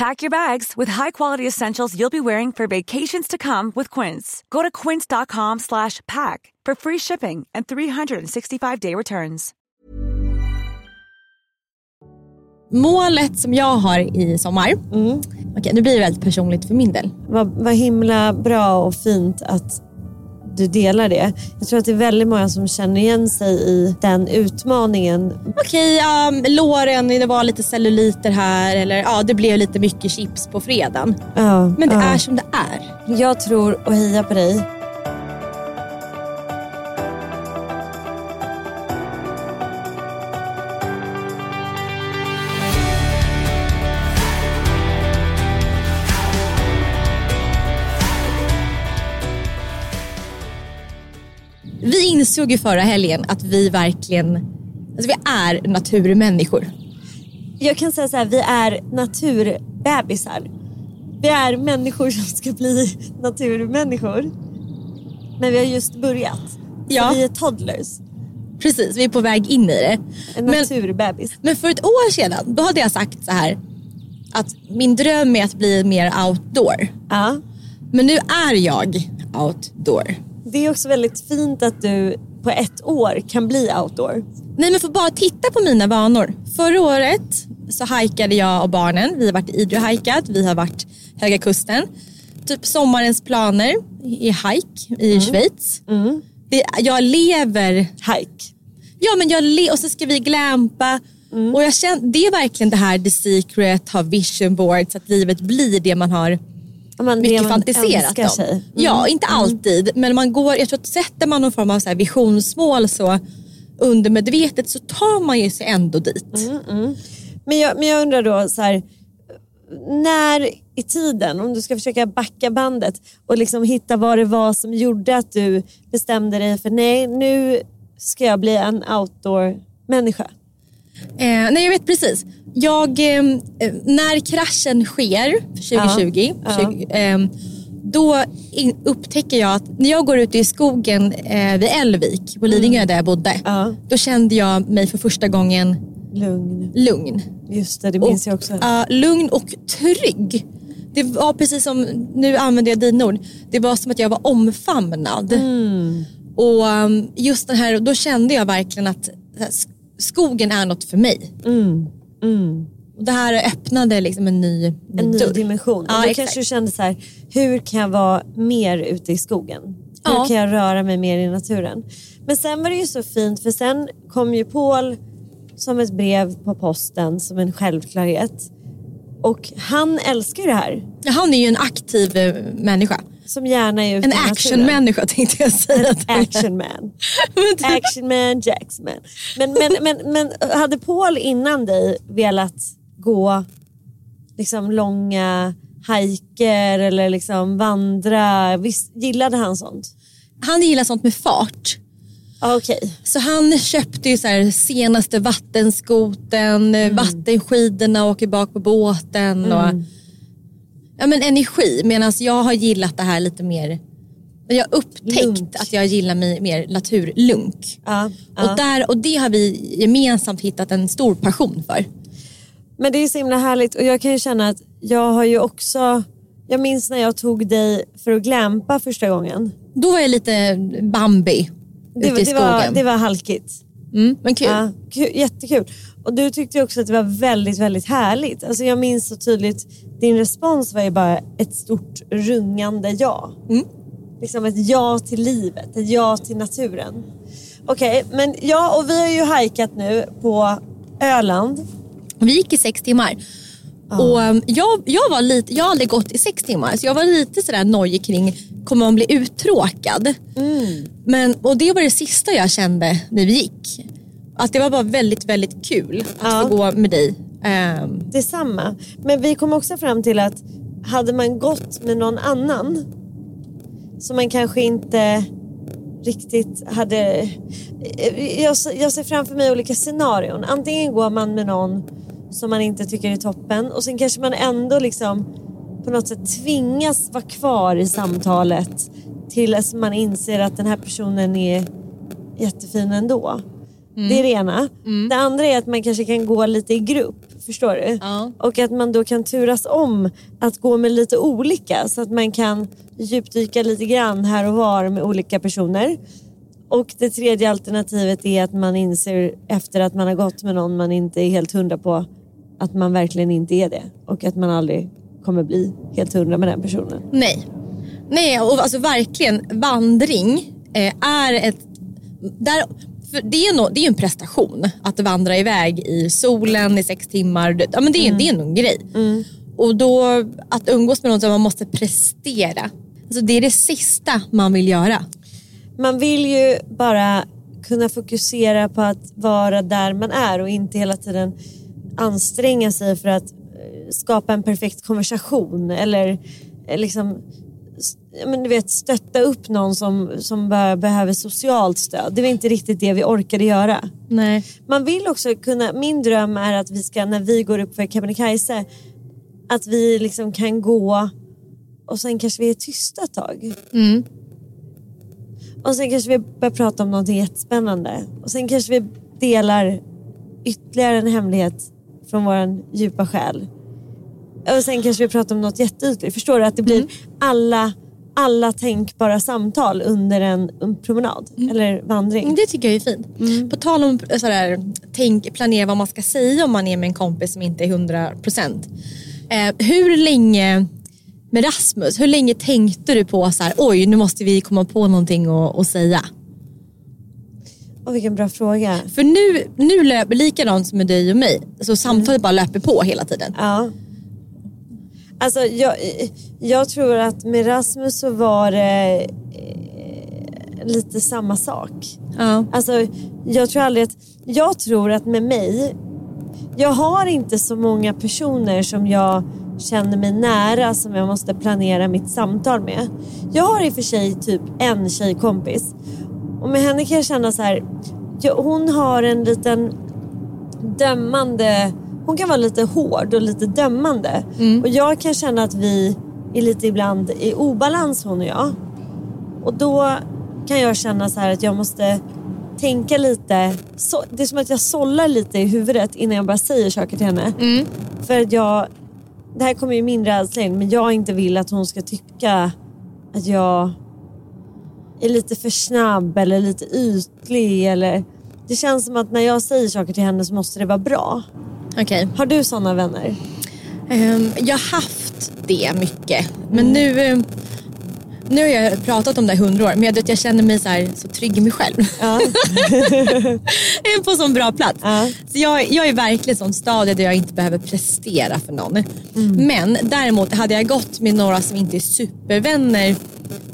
Pack your bags with high-quality essentials you'll be wearing for vacations to come with Quince. Go to quince.com slash pack for free shipping and 365-day returns. Målet som jag har i sommar, okej nu blir det väldigt personligt för min del. Vad, vad himla bra och fint att du delar det. Jag tror att det är väldigt många som känner igen sig i den utmaningen. Okej, ja, låren, det var lite celluliter här eller ja, det blev lite mycket chips på fredagen. Ja, Men det ja. är som det är. Jag tror och hejar på dig. Insåg ju förra helgen att vi verkligen, alltså vi är naturmänniskor. Jag kan säga så här, vi är naturbebisar. Vi är människor som ska bli naturmänniskor. Men vi har just börjat. Ja. Så vi är toddlers. Precis, vi är på väg in i det. En Men, naturbebis. men för ett år sedan, då hade jag sagt så här att min dröm är att bli mer outdoor. Ja. Men nu är jag outdoor. Det är också väldigt fint att du på ett år kan bli outdoor. Nej men för bara titta på mina vanor. Förra året så hajkade jag och barnen. Vi har varit i Idre hajkat, vi har varit Höga Kusten. Typ sommarens planer i hike i Schweiz. Det, jag lever... Hike. Ja men jag le- och så ska vi glampa. Och jag känner, det är verkligen det här the secret, ha vision boards, att livet blir det man har men mycket fantiserat om. Mm. Ja, inte alltid. Men man går, jag tror att sätter man någon form av så visionsmål så undermedvetet så tar man ju sig ändå dit. Mm. Men jag, men jag undrar då, så här, när i tiden, om du ska försöka backa bandet och liksom hitta vad det var som gjorde att du bestämde dig för nej, nu ska jag bli en outdoor-människa. Eh, nej, jag vet precis. Jag, eh, eh, när kraschen sker 2020, Ja, 20, eh, då in, upptäcker jag att när jag går ut i skogen eh, vid Älvik på Lidingö där jag bodde, Mm. Ja. då kände jag mig för första gången Lugn. lugn. Just det, det minns jag också. ja, lugn och trygg. Det var precis som, nu använder jag dina ord, det var som att jag var omfamnad. Mm. Och um, just den här, då kände jag verkligen att sk- skogen är något för mig. Och det här öppnade liksom en ny, Mm. en ny dörr. dimension. Ja, och då exakt. kanske du kände så här, hur kan jag vara mer ute i skogen? Hur Ja. kan jag röra mig mer i naturen? Men sen var det ju så fint för sen kom ju Paul som ett brev på posten som en självklarhet. Och han älskar ju det här. Han är ju en aktiv eh, människa. Som gärna är ute En actionmänniska tänkte jag säga. Action man. Action man, Jacks man. Men, men, men, men hade Paul innan dig velat gå liksom långa hajker eller liksom vandra? Visst, gillade han sånt? Han gillar sånt med fart. Ah, Okej. Så han köpte ju så här senaste vattenskoten, Mm. vattenskidorna, åker bak på båten. Och, ja, men energi. Medan jag har gillat det här lite mer Jag har upptäckt Lunk. att jag gillar mig mer naturlunk. Ja, ja. Och, där, och det har vi gemensamt hittat en stor passion för. Men det är så himla härligt och jag kan ju känna att jag har ju också, jag minns när jag tog dig för att glampa första gången. Då var jag lite Bambi Det, ute i var- det, skogen. var, det var halkigt. mm, men kul. Ja, kul, jättekul. Och du tyckte också att det var väldigt, väldigt härligt. Alltså jag minns så tydligt, din respons var ju bara ett stort rungande ja. Mm. Liksom ett ja till livet, ett ja till naturen. Okej, men ja, och vi har ju hajkat nu på Öland. Vi gick i sex timmar. Och um, jag, jag, var lite, jag har aldrig gått i sex timmar så jag var lite sådär nojig kring kommer man bli uttråkad? Men, och det var det sista jag kände när vi gick. Att det var bara väldigt, väldigt kul att Ja. få gå med dig. Ehm, Detsamma. Men vi kom också fram till att hade man gått med någon annan som man kanske inte riktigt hade... Jag, jag ser framför mig olika scenarion. Antingen går man med någon som man inte tycker är toppen och sen kanske man ändå liksom på något sätt tvingas vara kvar i samtalet tills man inser att den här personen är jättefin ändå. Det är det ena. Det andra är att man kanske kan gå lite i grupp. Förstår du? Ja. Och att man då kan turas om att gå med lite olika så att man kan djupdyka lite grann här och var med olika personer. Och det tredje alternativet är att man inser efter att man har gått med någon man inte är helt hundra på att man verkligen inte är det. Och att man aldrig kommer bli helt hundra med den personen. nej. Nej, och alltså verkligen vandring eh, är ett... Där, det, är nog, det är ju en prestation att vandra iväg i solen i sex timmar. Ja, men det, är, det är en grej. Och då att umgås med någon som man måste prestera. Alltså det är det sista man vill göra. Man vill ju bara kunna fokusera på att vara där man är och inte hela tiden anstränga sig för att eh, skapa en perfekt konversation eller eh, liksom men du vet, stötta upp någon som, som behöver socialt stöd. Det var inte riktigt det vi orkade göra. Nej. Man vill också kunna, min dröm är att vi ska, när vi går upp för Kebnekaise, att vi liksom kan gå och sen kanske vi är tysta ett tag. Mm. Och sen kanske vi börjar prata om någonting jättespännande. Och sen kanske vi delar ytterligare en hemlighet från vår djupa själ. Och sen kanske vi pratar om något jätteytligt. Förstår du? Att det blir alla, alla tänkbara samtal under en, en promenad eller vandring. Mm, Det tycker jag är fint. På tal om sådär, tänk, planera vad man ska säga om man är med en kompis som inte är 100 procent. Eh, hur länge med Rasmus, hur länge tänkte du på så här, oj nu måste vi komma på någonting att säga? Och vilken bra fråga. För nu, nu löper likadant som med dig och mig, så samtalet bara löper på hela tiden. Ja. Alltså jag, jag tror att med Rasmus så var det eh, lite samma sak. Ja. Alltså, jag tror aldrig att... Jag tror att med mig... Jag har inte så många personer som jag känner mig nära som jag måste planera mitt samtal med. Jag har i och för sig typ en tjejkompis. Och med henne kan jag känna så här... Hon har en liten dömande... Hon kan vara lite hård och lite dömande. Och jag kan känna att vi är lite ibland i obalans hon och jag. Och då kan jag känna så här att jag måste tänka lite. Så, det är som att jag sållar lite i huvudet innan jag bara säger saker till henne. För att jag, det här kommer ju min rädsla in, men jag inte vill att hon ska tycka att jag är lite för snabb eller lite ytlig. Eller, det känns som att när jag säger saker till henne så måste det vara bra. Okej. Har du sådana vänner? Ehm, jag har haft det mycket. Men nu, eh, nu har jag pratat om det i hundra år. Men jag, vet, jag känner mig så, här, så trygg i mig själv. Ja. jag är på så bra plats. Ja. Så jag, jag är verkligen sån stadie där jag inte behöver prestera för någon. Mm. Men däremot hade jag gått med några som inte är supervänner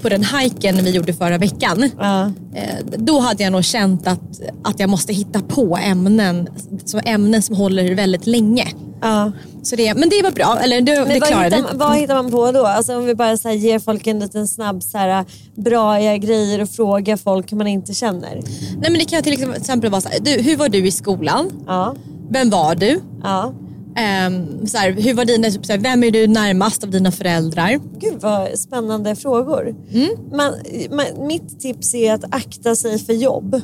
på den hajken vi gjorde förra veckan. Ja. eh, Då hade jag nog känt att, att jag måste hitta på ämnen, så ämnen som håller väldigt länge. Ja. Så det, men det var bra, eller det, det vad, klarade hittar, vi. vad hittar man på då? Alltså om vi bara så ger folk en liten snabb så här, bra grejer och frågar folk man inte känner. Nej, men det kan till exempel vara så här, du, hur var du i skolan? Ja, Vem var du? ja, Ehm, så här, hur var dina, typ, så här, vem är du närmast av dina föräldrar? Gud vad spännande frågor. Mm. Man, man, mitt tips är att akta sig för jobb.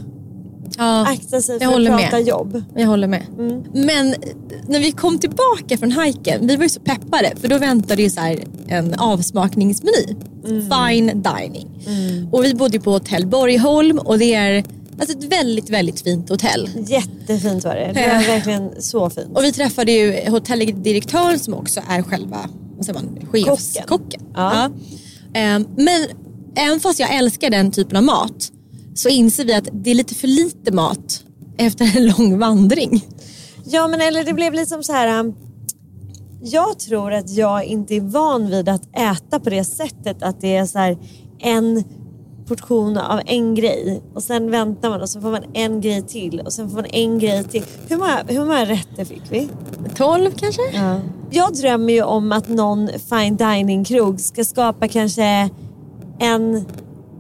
Ja, Akta sig för att prata med. jobb. Jag håller med. Mm. Men när vi kom tillbaka från hajken, vi var ju så peppade för då väntade ju så här en avsmakningsmeny. Mm. Fine dining. Och vi bodde på hotell Borgholm och det är alltså ett väldigt, väldigt fint hotell. Jättefint var det. Det var Eh. verkligen så fint. Och vi träffade ju hotelldirektören som också är själva vad säger man, chefskocken. Kocken. Ja. Ja. Ehm, Men även fast jag älskar den typen av mat så inser vi att det är lite för lite mat efter en lång vandring. Ja men eller det blev liksom så här. um, Jag tror att jag inte är van vid att äta på det sättet att det är så här en portion av en grej och sen väntar man och så får man en grej till och sen får man en grej till. Hur många, hur många rätter fick vi? 12 kanske? Jag drömmer ju om att någon fine dining-krog ska skapa kanske en,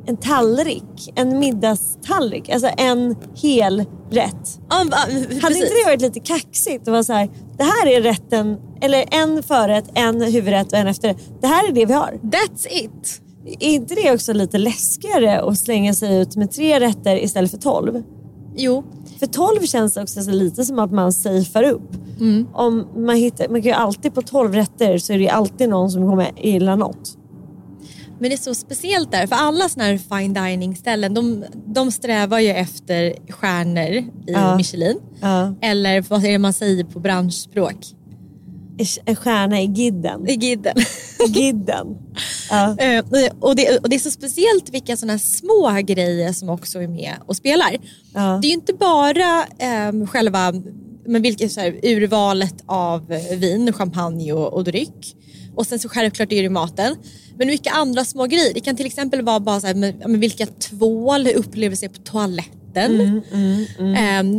en tallrik, en middagstallrik, alltså en hel rätt. Ja, va- Hade precis. inte det varit lite kaxigt? att vara så här, det här är rätten, eller en förrätt, en huvudrätt och en efterrätt. Det här är det vi har. That's it. Är inte det också lite läskigare att slänga sig ut med tre rätter istället för tolv? Jo, För 12 känns också så lite som att man safear upp. Om man, hittar, man kan ju alltid på 12 rätter så är det ju alltid någon som kommer gilla något. men det är så speciellt där. För alla såna här fine dining ställen de, de strävar ju efter stjärnor i Ja. Michelin. Ja. Eller vad är det man säger på branschspråk? En stjärna i gidden. I gidden. Gidden. Ja. Eh, och, det, och det är så speciellt vilka sådana små grejer som också är med och spelar. Ja. Det är ju inte bara eh, själva men vilket, så här, urvalet av vin, champagne och, och dryck. Och sen så självklart är det maten. Men mycket andra små grejer. Det kan till exempel vara bara så här, men, ja, men vilka tvål, hur upplevelser på toaletten. Mm,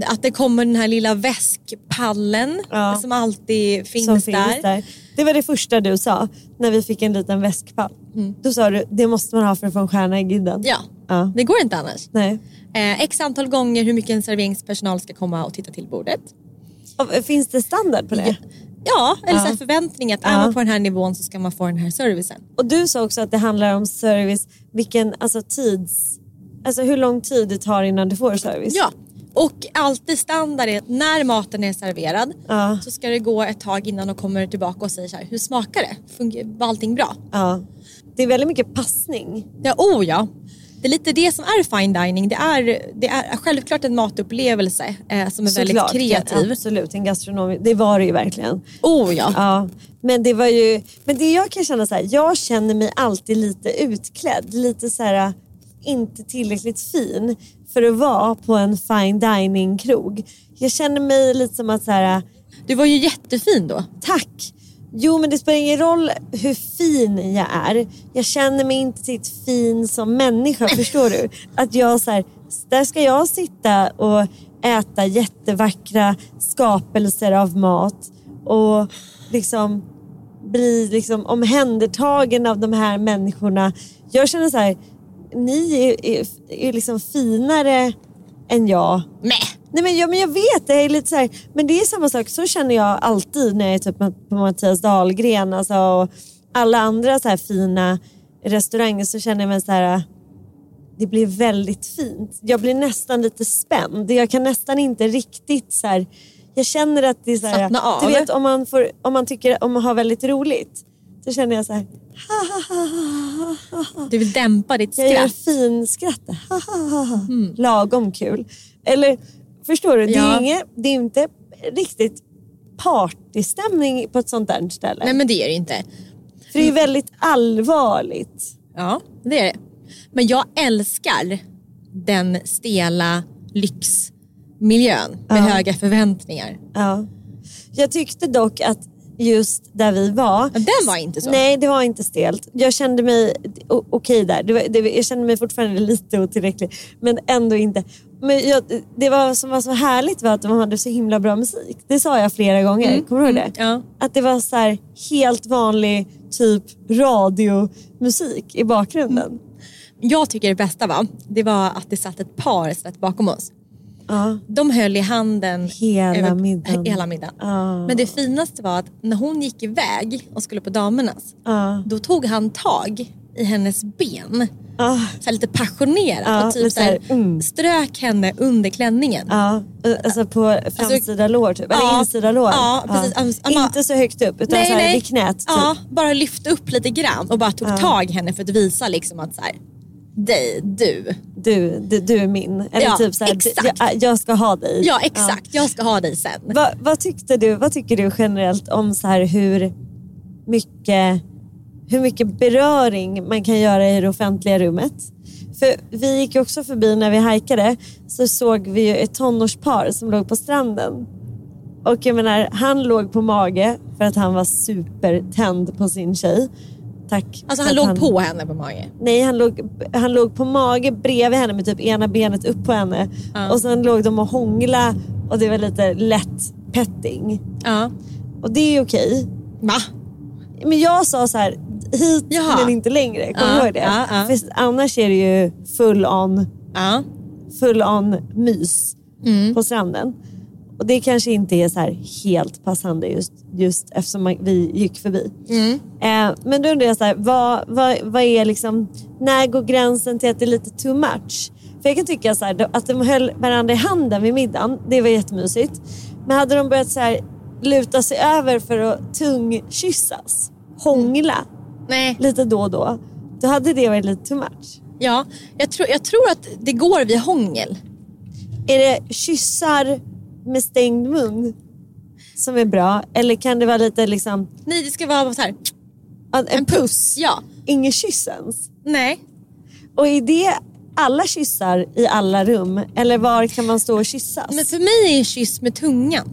Eh, att det kommer den här lilla väskpallen Ja. som alltid finns, Som där. finns där. Det var det första du sa när vi fick en liten väskpall. Då sa du det måste man ha för att få en stjärna i gidden. Ja, Ja. det går inte annars. Nej. Eh, x antal gånger hur mycket en serveringspersonal ska komma och titta till bordet. Och, Finns det standard på det? Ja, eller Så Ja. förväntning att är Ja. man på den här nivån så ska man få den här servicen. Och du sa också att det handlar om service, vilken alltså tids... Alltså hur lång tid det tar innan du får service. Ja, och alltid standard är att när maten är serverad Ja. så ska det gå ett tag innan de kommer tillbaka och säger så här, hur smakar det? Funger- Var allting bra? ja. Det är väldigt mycket passning. Ja, oh ja. Det är lite det som är fine dining. Det är, det är självklart en matupplevelse eh, som är väldigt Såklart, kreativ. Absolut, en gastronom. Det var det ju verkligen. Oh ja. Ja, men det var ju, men det jag kan känna så här, jag känner mig alltid lite utklädd, lite så här inte tillräckligt fin för att vara på en fine dining krog. Jag känner mig lite som att så här, Du var ju jättefin då. tack. Jo men det spelar ingen roll hur fin jag är. Jag känner mig inte tillräckligt fin som människa, förstår du? Att jag så här, där ska jag sitta och äta jättevackra skapelser av mat och liksom bli liksom omhändertagen av de här människorna. Jag känner så här, ni är, är, är liksom finare än jag. Mäh. Nej men, ja, men jag vet, det är lite så här, men det är samma sak, så känner jag alltid när jag är typ på Mattias Dahlgren alltså, och alla andra så här fina restauranger så känner jag mig så här, det blir väldigt fint. Jag blir nästan lite spänd. Jag kan nästan inte riktigt så här, jag känner att det är så här, du vet om man, får, om man tycker om man har väldigt roligt så känner jag så här, Du vill dämpa ditt jag gör skratt. finskratt. Lagom kul. Eller förstår du, det, Ja. är inget, det är inte riktigt partystämning på ett sånt där ställe. Nej men det är det inte. För det är väldigt allvarligt. Ja, det är det. Men jag älskar den stela lyxmiljön med Ja. höga förväntningar. Ja. Jag tyckte dock att just där vi var. Den var inte så. Nej, det var inte stelt. Jag kände mig okej där. Det var, det, jag kände mig fortfarande lite otillräcklig. Men ändå inte. Men jag, det var, som var så härligt var att de hade så himla bra musik. Det sa jag flera gånger. Kommer du ihåg det? Ja. Att det var så här helt vanlig typ radiomusik i bakgrunden. Jag tycker det bästa var, det var att det satt ett par snett bakom oss. Ja. De höll i handen Hela middagen. Hela middagen. Ja. Men det finaste var att när hon gick iväg och skulle på damernas, Ja. då tog han tag i hennes ben. Ja. Så lite passionerat Ja, och typ så här, mm. strök henne under klänningen. Ja, alltså på framsida lår typ, eller insida lår. ja, precis. Am- Inte så högt upp utan så här vid knät. Typ. Bara lyfte upp lite grann och bara tog tag i henne för att visa liksom att så här, dig, du. Du, du, du är min. Eller Ja, typ så här, exakt. jag, jag ska ha dig. Ja exakt, jag ska ha dig sen. Vad, vad, tyckte du, vad tycker du generellt om så här hur mycket, hur mycket beröring man kan göra i det offentliga rummet? För vi gick ju också förbi när vi hajkade så såg vi ju ett tonårspar som låg på stranden. Och jag menar, han låg på mage för att han var supertänd på sin tjej. Tack. Alltså han låg på henne på mage. Nej, han låg, han låg på mage bredvid henne med typ ena benet upp på henne. Och sen låg de och hångla och det var lite lätt petting. Ja. Och det är okej. Va? Men jag sa så här, hit Jaha. men inte längre. Kommer Ja, du ihåg det? ja, ja. För annars är det ju full on, Ja. full on mys Mm. på stranden. Och det kanske inte är så här helt passande just, just eftersom man, vi gick förbi. Mm. Eh, men då undrar jag, så här, vad, vad, vad är liksom, när går gränsen till att det är lite too much? För jag kan tycka så här, att de höll varandra i handen vid middagen, det var jättemysigt. Men hade de börjat så här, luta sig över för att tungkyssas, hångla Nej. lite då och då, då hade det varit lite too much. Ja, jag tror, jag tror att det går vid hångel. Är det kyssar med stängd mun som är bra? Eller kan det vara lite liksom, Nej, det ska vara så här. en, en puss? Ja. Ingen kyss ens? Nej. Och är det alla kyssar i alla rum? Eller var kan man stå och kyssas? Men för mig är en kyss med tungan.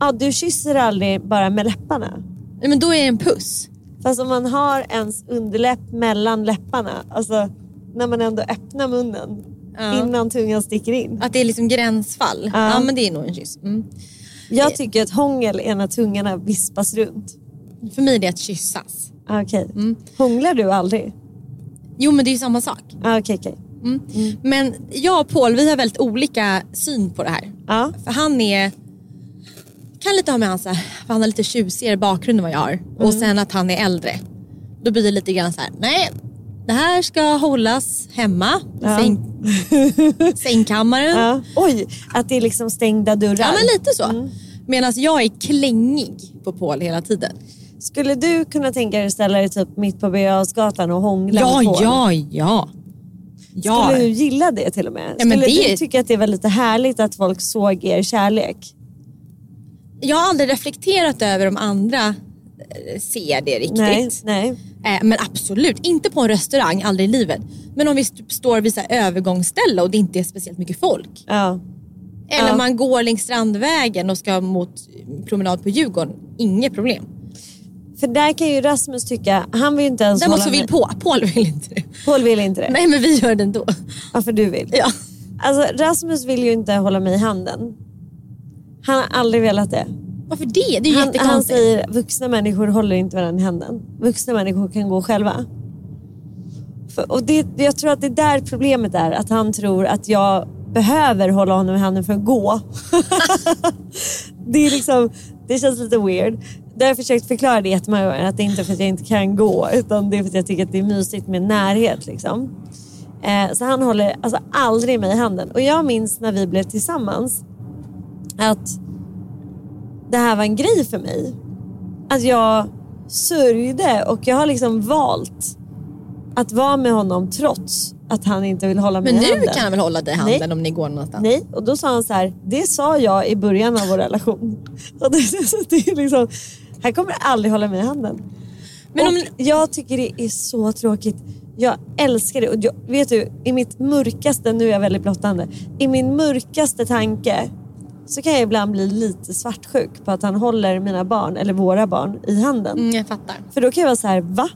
Ja, du kysser aldrig bara med läpparna. Nej, Men då är det en puss. Fast om man har ens underläpp mellan läpparna, alltså när man ändå öppnar munnen Ja. innan tungan sticker in. Att det är liksom gränsfall. Ja. Ja, men det är nog en kyss. Mm. Jag tycker att hångel är när tungarna vispas runt. För mig är det att kyssas. Okej. Mm. Hånglar du aldrig? Jo men det är ju samma sak. Ah, Okej, okej. Men jag och Paul vi har väldigt olika syn på det här. Ja. För han är kan lite ha med hans, för han har lite tjusigare bakgrund än vad jag har. Och sen att han är äldre. Då blir det lite grann så här, nej det här ska hållas hemma i Ja. säng, sängkammaren. Ja. Ja. Oj, att det är liksom stängda dörrar. men lite så. Medan jag är klängig på Paul hela tiden. Skulle du kunna tänka dig att ställa dig typ mitt på Birger och hångla Ja, med Paul? ja, ja. Ja. Skulle du gilla det till och med? Ja, men Skulle det- du tycka att det var lite härligt att folk såg er kärlek? Jag har aldrig reflekterat över om andra eh, ser det riktigt. Nej, nej. Eh, Men absolut, inte på en restaurang, aldrig i livet. Men om vi st- står vid så övergångsställe och det inte är speciellt mycket folk. Ja. Eller Ja. man går längs Strandvägen och ska mot promenad på Djurgården. Inget problem. För där kan ju Rasmus tycka, han vill ju inte ens Däremot hålla så vill. Paul, Paul vill inte det. Paul vill inte det. Nej men vi gör det ändå. Ja, för du vill. Ja. Alltså Rasmus vill ju inte hålla mig i handen. Han har aldrig velat det. Varför det? Det är ju Han, han jättekonstigt. säger vuxna människor håller inte varandra i handen. Vuxna människor kan gå själva. För, och det, jag tror att det är där problemet är. Att han tror att jag behöver hålla honom i handen för att gå. det, är liksom, det känns lite weird. Det har jag försökt förklara det jättemånga gånger. Att det är inte för att jag inte kan gå. Utan det är för att jag tycker att det är mysigt med närhet. Liksom. Eh, så han håller alltså aldrig mig i handen. Och jag minns när vi blev tillsammans. Att det här var en grej för mig. Att jag sörjde och jag har liksom valt att vara med honom trots att han inte vill hålla mig Men i nu handen. kan han väl hålla dig i handen Nej. om ni går någonstans? Nej, och då sa han så här, det sa jag i början av vår relation. Och det, så det är liksom, han kommer aldrig hålla mig i handen. Men om- Jag tycker det är så tråkigt. Jag älskar det. Och jag, vet du, i mitt mörkaste, nu är jag väldigt blottande, i min mörkaste tanke så kan jag ibland bli lite svartsjuk på att han håller mina barn, eller våra barn, i handen. Mm, jag fattar. För då kan jag vara så här, va?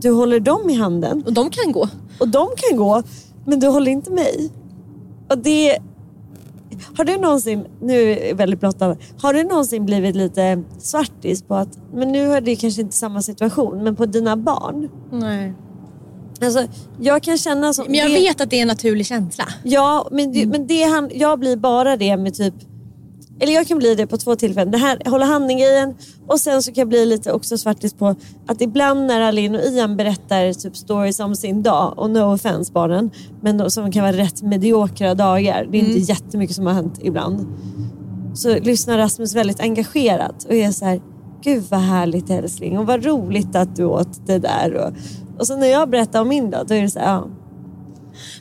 Du håller dem i handen Och de kan gå. och de kan gå, men du håller inte mig. Och det... Har du någonsin, nu är jag väldigt blottande, har du någonsin blivit lite svartis på att, men nu är det kanske inte samma situation, men på dina barn? Nej. Alltså, jag kan känna som... Men jag det- vet att det är en naturlig känsla. Ja, men, det, men det, han, jag blir bara det med typ... Eller jag kan bli det på två tillfällen. Det här hålla handen-grejen och sen så kan jag bli lite också svartis på att ibland när Alin och Ian berättar typ stories om sin dag, och no offense barnen, men då, som kan vara rätt mediokra dagar. Det är inte jättemycket som har hänt ibland. Så lyssnar Rasmus väldigt engagerat och är så här, gud vad härligt älskling och vad roligt att du åt det där. Och, och så när jag berättar om min dag, då är det så här, ja.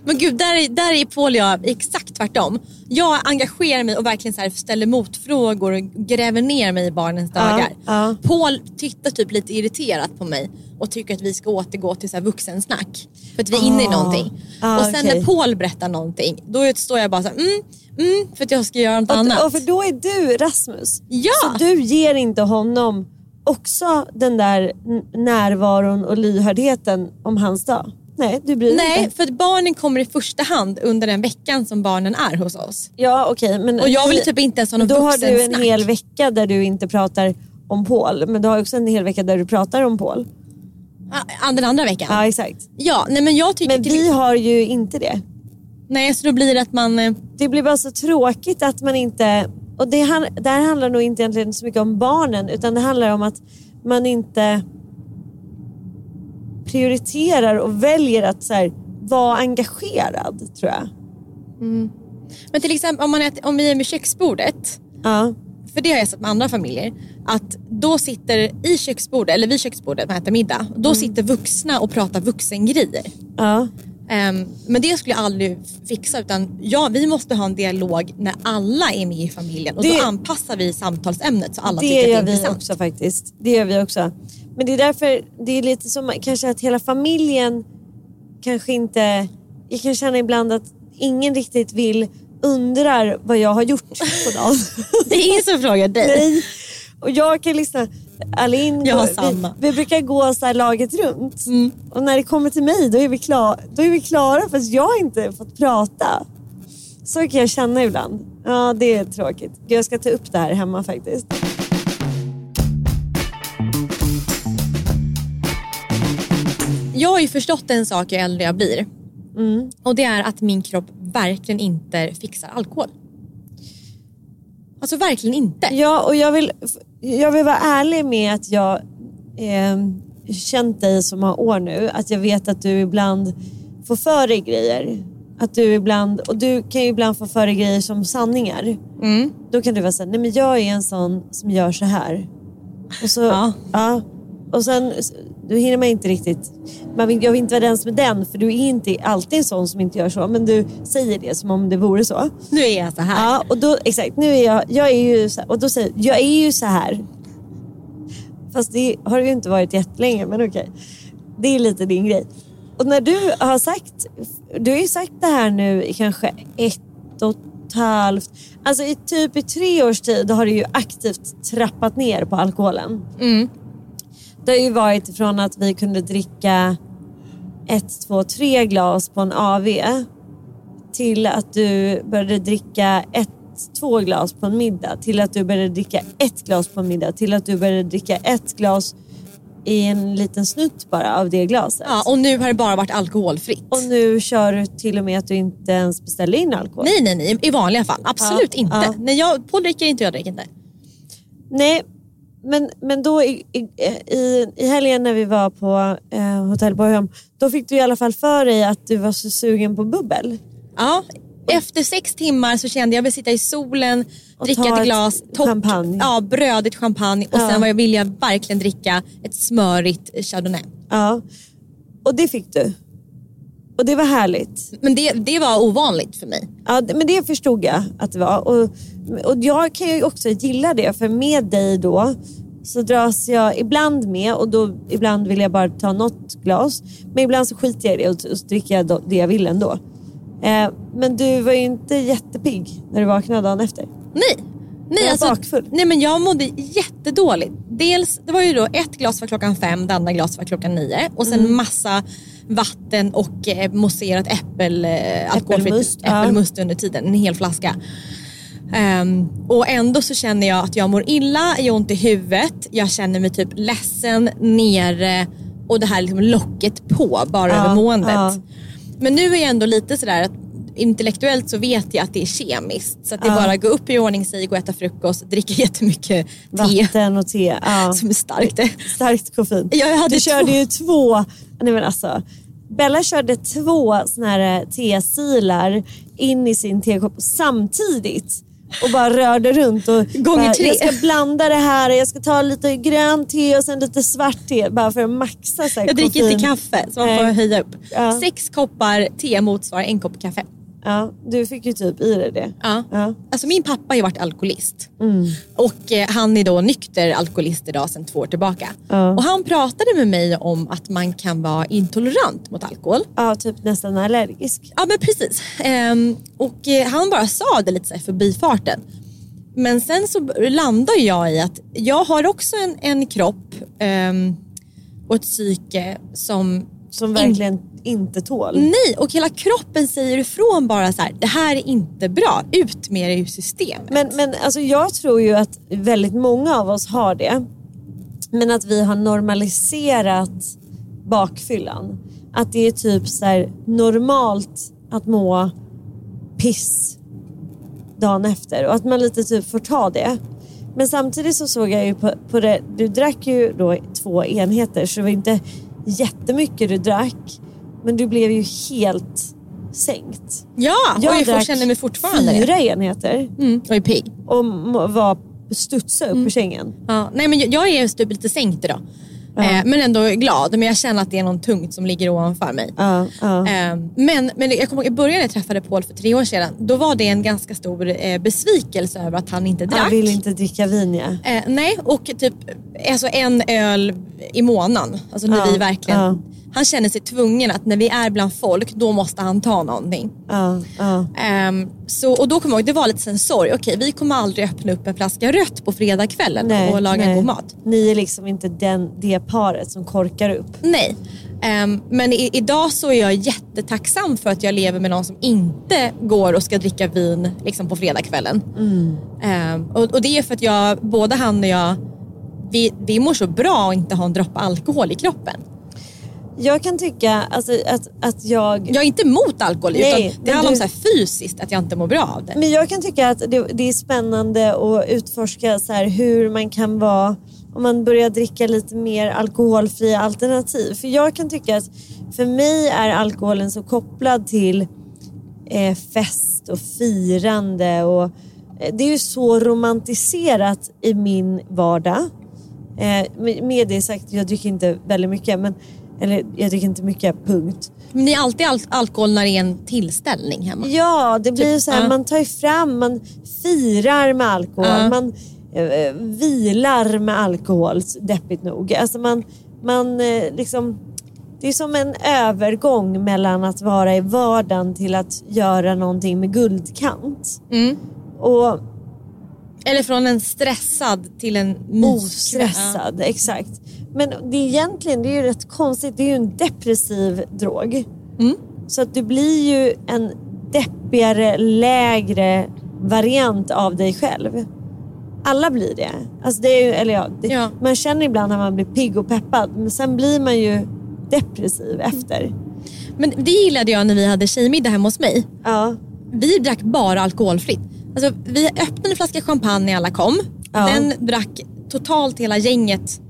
Men gud, där är, där är Paul och jag exakt tvärtom. Jag engagerar mig och verkligen så här ställer motfrågor och gräver ner mig i barnens dagar. ja. Paul tittar typ lite irriterat på mig och tycker att vi ska återgå till så här vuxensnack. För att vi är inne i Ah. någonting. Ah, och sen okej. när Paul berättar någonting, då står jag bara så här, mm, mm, för att jag ska göra något annat. Och, och för då är du Rasmus. Ja. Så du ger inte honom också den där närvaron och lyhördheten om hans dag? Nej, du bryr Nej, inte. för att barnen kommer i första hand under den veckan som barnen är hos oss. Ja, okej. men Och jag vill typ inte ens ha någon Då har du en vuxensnack. hel vecka där du inte pratar om Paul. Men du har också en hel vecka där du pratar om Paul. Ah, Den andra veckan? Ja, exakt. Ja, nej men jag tycker Men till- vi har ju inte det. Nej, så då blir det att man... eh, Det blir bara så tråkigt att man inte... Och det, det här handlar nog inte egentligen så mycket om barnen utan det handlar om att man inte prioriterar och väljer att så här, vara engagerad tror jag. Men till exempel om, man äter, om vi är med köksbordet, Ja. för det har jag sett med andra familjer, att då sitter i köksbordet, eller vid köksbordet man äter middag, då sitter vuxna och pratar vuxengrejer. Ja. Ehm, men det skulle jag aldrig fixa utan ja, vi måste ha en dialog när alla är med i familjen och Det- då anpassar vi samtalsämnet så alla Det tycker gör att det är vi intressant. också faktiskt. Det gör vi också. Men det är därför det är lite som kanske att hela familjen kanske inte... Jag kan känna ibland att ingen riktigt vill undrar vad jag har gjort på dagen. Det är ingen som frågar dig. Nej. Och jag kan lyssna. Alin, Jag har går- samma. Mm. Vi, vi brukar gå så här laget runt. Och när det kommer till mig då är vi, klar, då är vi klara för att jag inte fått prata. Så kan jag känna ibland. Ja, det är tråkigt. Jag ska ta upp det här hemma faktiskt. Jag har ju förstått en sak ju äldre jag blir. Mm. Och det är att min kropp verkligen inte fixar alkohol. Alltså verkligen inte. Ja, och jag vill, jag vill vara ärlig med att jag eh, känt dig så många år nu. Att jag vet att du ibland får för dig grejer. Att du ibland, och du kan ju ibland få för dig grejer som sanningar. Mm. Då kan du vara såhär, nej men jag är en sån som gör så här. Och så, Ja. ja. Och sen, då hinner man inte riktigt, man vill, jag vill inte vara den som är den för du är inte alltid en sån som inte gör så. Men du säger det som om det vore så. Nu är jag så här. Ja, och då, exakt. Nu är jag, jag är ju så här, och då säger jag, är ju så här. Fast det har det ju inte varit jättelänge, men okej. Det är lite din grej. Och när du har sagt, du har ju sagt det här nu i kanske ett och ett halvt, alltså i typ i tre års tid har du ju aktivt trappat ner på alkoholen. Det har ju varit från att vi kunde dricka ett, två, tre glas på en AV till att du började dricka ett, två glas på en middag till att du började dricka ett glas på en middag till att du började dricka ett glas i en liten snutt bara av det glaset. Ja, och nu har det bara varit alkoholfritt. Och nu kör du till och med att du inte ens beställer in alkohol. Nej, nej, nej. I vanliga fall. Absolut Ja, inte. ja. Nej, jag, Paul dricker inte, jag dricker inte. Nej, men, men då i, i, i, helgen när vi var på eh, Hotell Borgholm, då fick du i alla fall för dig att du var så sugen på bubbel. Ja. Efter sex timmar så kände jag att jag vill sitta i solen, Och dricka ett ett glas champagne. Ja, brödigt champagne och Ja. sen var jag, ville jag verkligen dricka ett smörigt chardonnay. Ja, och det fick du. Och det var härligt. Men det, det var ovanligt för mig. Ja, men det förstod jag att det var. Och, och jag kan ju också gilla det, för med dig då så dras jag ibland med och då ibland vill jag bara ta något glas. Men ibland så skiter jag i det och, och så dricker jag det jag vill ändå. Eh, men du var ju inte jättepigg när du vaknade dagen efter. Nej. Nej, Var alltså, bakfull? nej men jag mådde jättedåligt. Dels, det var ju då ett glas var klockan fem, det andra glas var klockan nio och Mm. sen massa vatten och eh, mousserat äppel, eh, alkoholfritt Äppelmust, ja. äppelmust under tiden, en hel flaska. Ehm, och ändå så känner jag att jag mår illa, jag har ont i huvudet, jag känner mig typ ledsen, nere och det här liksom locket på bara Ja, över måendet. ja. Men nu är jag ändå lite sådär att intellektuellt så vet jag att det är kemiskt. Så det är Ja. bara att gå upp i ordning sig, gå och äta frukost, dricka jättemycket te Vatten och te. Ja. som är starkt. Starkt koffein. Ja, jag hade du körde två. ju två, nej men alltså. Bella körde två såna här tesilar in i sin tekopp samtidigt. Och bara rörde runt. Och Gånger bara, tre. Jag ska blanda det här, jag ska ta lite grönt te och sen lite svart te. Bara för att maxa så Jag dricker inte kaffe så man får höja upp. Ja. Sex koppar te motsvarar en kopp kaffe. Ja, du fick ju typ i dig det. Ja. Ja. Alltså min pappa har ju varit alkoholist. Mm. Och eh, han är då nykter alkoholist idag sedan två år tillbaka. Ja. Och han pratade med mig om att man kan vara intolerant mot alkohol. Ja, typ nästan allergisk. Ja men precis. Ehm, och eh, han bara sa det lite så här förbi farten. Men sen så landar jag i att jag har också en, en kropp ehm, och ett psyke som Som verkligen inte tål. Nej, och hela kroppen säger ifrån bara så här, det här är inte bra, ut med det ur systemet. Men, men alltså jag tror ju att väldigt många av oss har det. Men att vi har normaliserat bakfyllan. Att det är typ så här normalt att må piss dagen efter och att man lite typ får ta det. Men samtidigt så såg jag ju på, på det, du drack ju då två enheter så det var inte jättemycket du drack. Men du blev ju helt sänkt. ja, och jag får, känner mig fortfarande fyra det. enheter Mm, och är pigg. och var studsa upp ur sängen. Ja, nej, men jag, jag är typ lite sänkt idag. Eh, men ändå glad. Men jag känner att det är något tungt som ligger ovanför mig. Ja. Eh, men, men jag kommer ihåg i början när jag träffade Paul för tre år sedan. Då var det en ganska stor eh, besvikelse över att han inte drack. Jag vill inte dricka vin ja. Eh, nej, och typ alltså en öl i månaden. Alltså när vi verkligen... Han känner sig tvungen att när vi är bland folk, då måste han ta någonting. ja, ja. Ehm, så, och då kommer jag ihåg, det var lite en sorg. Okej, vi kommer aldrig öppna upp en flaska rött på fredagskvällen och laga nej. god mat. Ni är liksom inte den, det paret som korkar upp. Nej. Ehm, men i, idag så är jag jättetacksam för att jag lever med någon som inte går och ska dricka vin liksom på fredagskvällen. Ehm, och, och det är för att jag, både han och jag, vi, vi mår så bra och inte ha en droppe alkohol i kroppen. Jag kan tycka alltså, att, att jag... Jag är inte emot alkohol Nej, utan det handlar om du- så här fysiskt att jag inte mår bra av det. Men jag kan tycka att det, det är spännande att utforska så hur man kan vara om man börjar dricka lite mer alkoholfria alternativ. För jag kan tycka att för mig är alkoholen så kopplad till eh, fest och firande. Och, eh, det är ju så romantiserat i min vardag. Eh, med- med det sagt, jag dricker inte väldigt mycket. Men, eller jag dricker inte mycket, punkt. Men ni är alltid al- alkohol när det är en tillställning hemma? Ja, det blir Typ, så här, ja. man tar ju fram, man firar med alkohol, Ja. man eh, vilar med alkohol, deppigt nog. Alltså man, man eh, liksom, det är som en övergång mellan att vara i vardagen till att göra någonting med guldkant. Mm. Och Eller från en stressad till en myskväll. ostressad, exakt. Men det är egentligen, det är ju rätt konstigt, det är ju en depressiv drog. Mm. Så att du blir ju en deppigare, lägre variant av dig själv. Alla blir det. Alltså det är ju, eller ja, det, Ja. Man känner ibland när man blir pigg och peppad, men sen blir man ju depressiv efter. Men det gillade jag när vi hade tjejmiddag hemma hos mig. Ja. Vi drack bara alkoholfritt. Alltså, vi öppnade en flaska champagne när alla kom. Ja. Den drack totalt hela gänget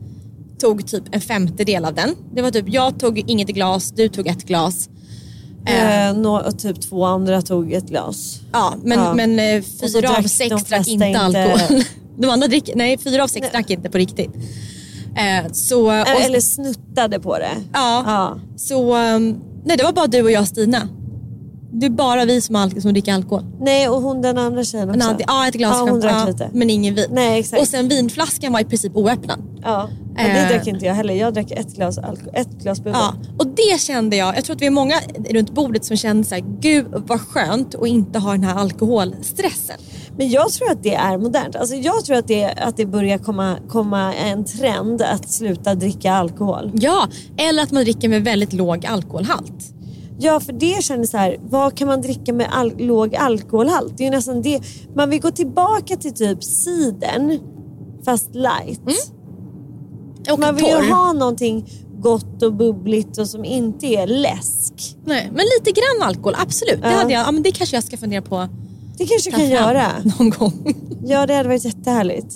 tog typ en femtedel av den. Det var typ jag tog inget glas, du tog ett glas. Eh, Eh, och typ två andra tog ett glas. ja, men, ja. men eh, Och fyra av sex drack inte inte- alkohol. De andra drick, nej, fyra av sex drack inte på riktigt. Eh, så, och, Eh, Eller snuttade på det. ja, Ja. så um, nej, det var bara du och jag Stina. Det är bara vi som, al- som dricker alkohol. Nej, och hon den andra tjejen också. Alltid, ja, ett glas Ja, hon drack lite. men ingen vin. Nej, exakt. Och sen vinflaskan var i princip oöppnad. Ja. Men det Eh. drack inte jag heller. Jag drack ett glas, alko- ett glas bubbel. Ja, och det kände jag, jag tror att vi är många runt bordet som kände så här, gud vad skönt att inte ha den här alkoholstressen. Men jag tror att det är modernt. Alltså jag tror att det, att det börjar komma, komma en trend att sluta dricka alkohol. Ja, eller att man dricker med väldigt låg alkoholhalt. Ja, för det känner så här, vad kan man dricka med al- låg alkoholhalt? Det är ju nästan det. Man vill gå tillbaka till typ cidern, fast light. Och Man vill torr. ju ha någonting gott och bubbligt och som inte är läsk. Nej, men lite grann alkohol, absolut. Det, Ja. hade jag, ja, men det kanske jag ska fundera på Det kanske du kan göra. någon gång. Ja, det hade varit jättehärligt.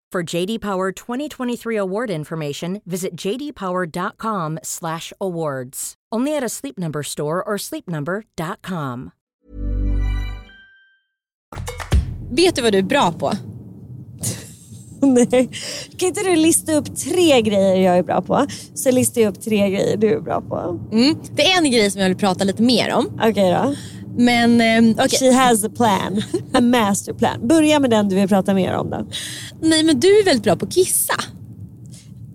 For JD Power 2023 award information, visit jdpower.com/awards. Only at a Sleep Number store or sleepnumber.com. Vet du vad du är bra på? Nej. Kan inte du lista upp tre grejer jag är bra på? Så listar jag upp tre grejer du är bra på. Mm. Det är en grej som jag vill prata lite mer om. Okej då. Men eh, okej. She has a plan. A master plan. Börja med den du vill prata mer om då. Nej men du är väldigt bra på att kissa.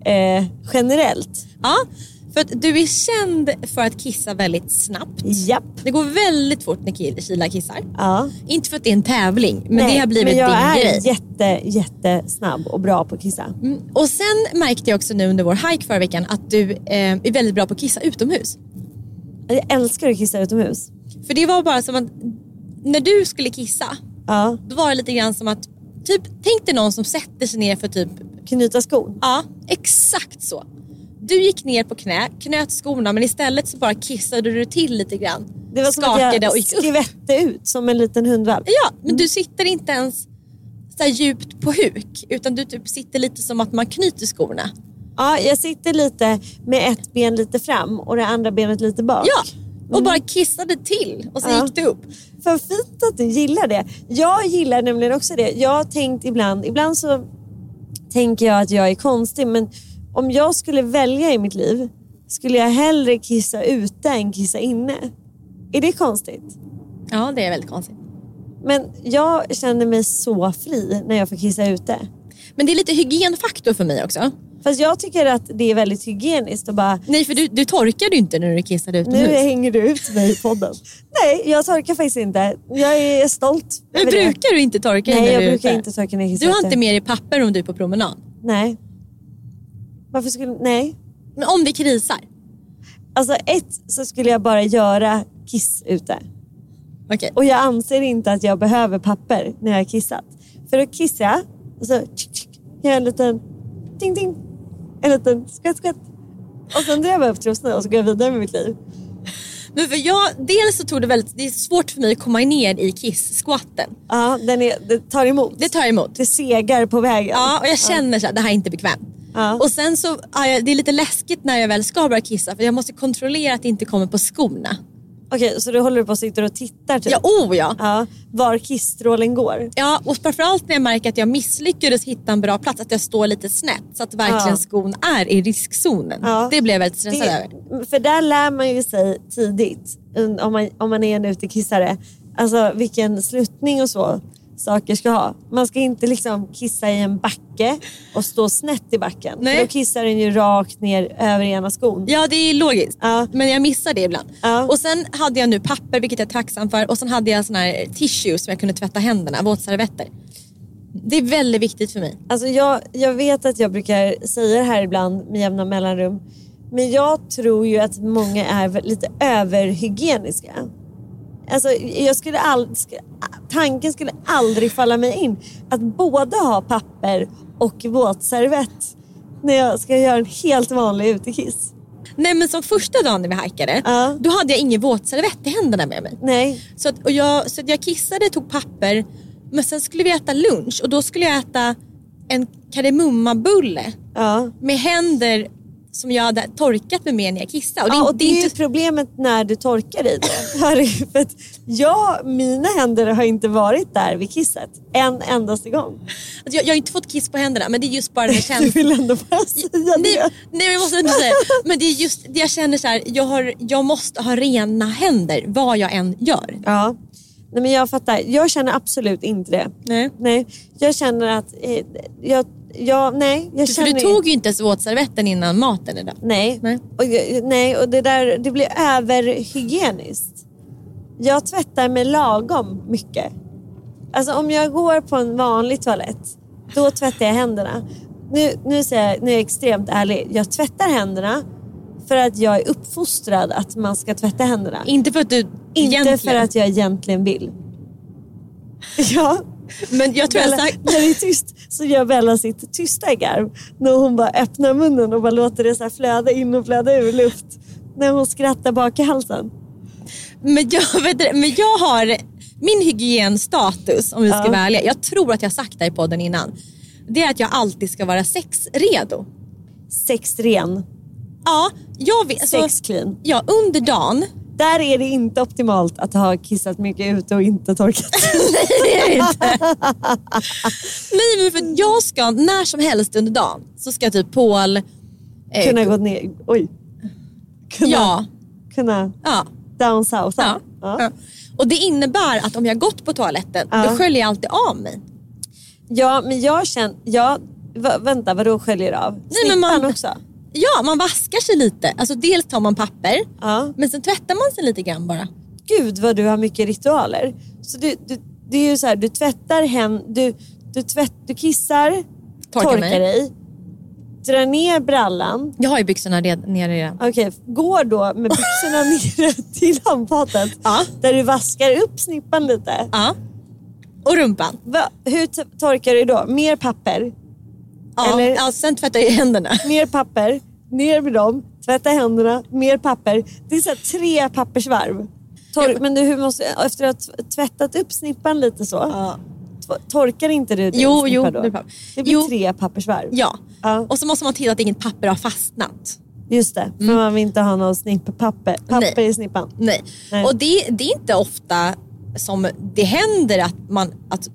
Eh, generellt. Ja, för att du är känd för att kissa väldigt snabbt. Japp. Det går väldigt fort när killar kissar. Ja. Inte för att det är en tävling, men Nej, det har blivit men jag din är grej. jätte, jättesnabb och bra på att kissa. Mm. Och sen märkte jag också nu under vår hike förra veckan att du eh, är väldigt bra på att kissa utomhus. Jag älskar att kissa utomhus. För det var bara som att när du skulle kissa, Ja. då var det lite grann som att, typ, tänk dig någon som sätter sig ner för typ, Knyta skon. ja exakt så. Du gick ner på knä, knöt skorna men istället så bara kissade du till lite grann. Det var som att Skakade jag skvätte ut som en liten hundvalp. Ja, men du sitter inte ens så djupt på huk utan du typ sitter lite som att man knyter skorna. Ja, jag sitter lite med ett ben lite fram och det andra benet lite bak. Ja, och bara kissade till och så Ja. gick det upp. För fint att du gillar det. Jag gillar nämligen också det. Jag har tänkt ibland, ibland så tänker jag att jag är konstig men om jag skulle välja i mitt liv skulle jag hellre kissa ute än kissa inne. Är det konstigt? Ja, det är väldigt konstigt. Men jag känner mig så fri när jag får kissa ute. Men det är lite hygienfaktor för mig också. Fast jag tycker att det är väldigt hygieniskt att bara Nej, för du, du torkade ju inte när du kissade nu utomhus. hänger du ut mig i podden. Nej, jag torkar faktiskt inte. Jag är stolt Men över det. brukar du inte torka Nej, när jag du är brukar ute? inte torka när jag kissar Du har inte med dig papper om du är på promenad? Nej. Varför skulle... Nej. Men om det krisar? Alltså ett så skulle jag bara göra kiss ute. Okej. Och jag anser inte att jag behöver papper när jag har kissat. För att kissa, och så tsk, tsk, gör jag en liten ting ting. En liten skvätt skvätt. Och sen drar jag bara upp trosorna och så går jag vidare med mitt liv. Men för jag, dels så tog det väldigt, det är svårt för mig att komma ner i kiss-squatten. Ja, den är, det tar emot. Det tar emot. Det segar på vägen. Ja, och jag känner så här, det här är inte bekvämt. Ja. Och sen så, ja, det är lite läskigt när jag väl ska börja kissa för jag måste kontrollera att det inte kommer på skorna. Okej, så du håller på och sitter och tittar typ? Ja, oh ja. Ja, var kissstrålen går. Ja, och framförallt när jag märker att jag misslyckades hitta en bra plats, att jag står lite snett så att verkligen Ja. skon är i riskzonen. Ja. Det blev jag väldigt stressad över. För där lär man ju sig tidigt, om man, om man är en utekissare, alltså vilken sluttning och så saker ska ha. Man ska inte liksom kissa i en backe och stå snett i backen. Nej. För då kissar den ju rakt ner över ena skon. Ja, det är logiskt. Ja. Men jag missar det ibland. Ja. Och sen hade jag nu papper, vilket jag är tacksam för. Och sen hade jag såna här tissues som jag kunde tvätta händerna, våtservetter. Det är väldigt viktigt för mig. Alltså jag, jag vet att jag brukar säga det här ibland med jämna mellanrum. Men jag tror ju att många är lite överhygieniska. Alltså jag skulle ald- skulle, tanken skulle aldrig falla mig in att både ha papper och våtservett när jag ska göra en helt vanlig utekiss. Nej men som första dagen när vi hajkade, Ja. då hade jag ingen våtservett i händerna med mig. Nej, Så, att, och jag, så jag kissade, tog papper, men sen skulle vi äta lunch och då skulle jag äta en kardemummabulle ja. med händer som jag hade torkat med mer när jag kissade. Och det, är ja, och det är ju inte, problemet när du torkar i det. Är- för att jag, mina händer har inte varit där vid kisset en endaste gång. alltså, jag, jag har inte fått kiss på händerna men det är just bara den här Du känslan. vill ändå bara säga Nej, det. nej jag måste inte säga Men det är just det jag känner så här, jag, har, jag måste ha rena händer vad jag än gör. Ja. Nej, men jag fattar. Jag känner absolut inte det. Nej. Nej, jag känner att... Eh, jag, jag, nej, jag känner du tog ju inte ens våtservetten innan maten idag. Nej, Nej. Och, nej, och det där det blir överhygieniskt. Jag tvättar mig lagom mycket. Alltså om jag går på en vanlig toalett, då tvättar jag händerna. Nu, nu, säger jag, nu är jag extremt ärlig. Jag tvättar händerna för att jag är uppfostrad att man ska tvätta händerna. Inte för att du Inte egentligen... för att jag egentligen vill. Ja, Men jag tror jag Bella, har sagt... när det är tyst så gör Bella sitt tysta garv. När hon bara öppnar munnen och bara låter det så flöda in och flöda ur luft. När hon skrattar bak i halsen. Men jag, vet, men jag har min hygienstatus, om vi ska Ja. vara ärliga. Jag tror att jag sagt det i podden innan. Det är att jag alltid ska vara sexredo. Sexren, Ja, jag vet. alltså- sexclean. Ja, under dagen. Där är det inte optimalt att ha kissat mycket ute och inte torkat. Det är det inte. Nej, men för jag ska när som helst under dagen så ska typ Paul... eh, kunna gå ner. Oj. Kunna, Ja, kunna ja. down south. Ja. ja. Och det innebär att om jag gått på toaletten, Ja. då sköljer jag alltid av mig. ja, men jag känner... Ja, vänta, vadå sköljer av? men Snippan man- också? Ja, man vaskar sig lite. Alltså dels tar man papper, Ja. men sen tvättar man sig lite grann bara. Gud vad du har mycket ritualer. Så du, du, det är ju så här, du tvättar hem, du, du, tvätt, du kissar, Torkar torkar, dig, drar ner brallan. Jag har ju byxorna red, nere redan. Okej, går då med byxorna ner till handfatet Ja. där du vaskar upp snippan lite. Ja. Och rumpan. Va, hur torkar du då? Mer papper, Ja. Eller- ja, sen tvättar jag händerna. mer papper, ner med dem, tvätta händerna, mer papper. Det är så tre pappersvarv. Tor- men du, hur måste, efter att ha tvättat upp snippan lite så, t- torkar inte du din Jo, snippa jo, då? det blir Jo. tre pappersvarv. Ja. Ja. Och så måste man titta att inget papper har fastnat. Just det, för man vill inte ha någon snipppapper papper Nej. i snippan. Nej. Nej. Och det, det är inte ofta som det händer att, man, att,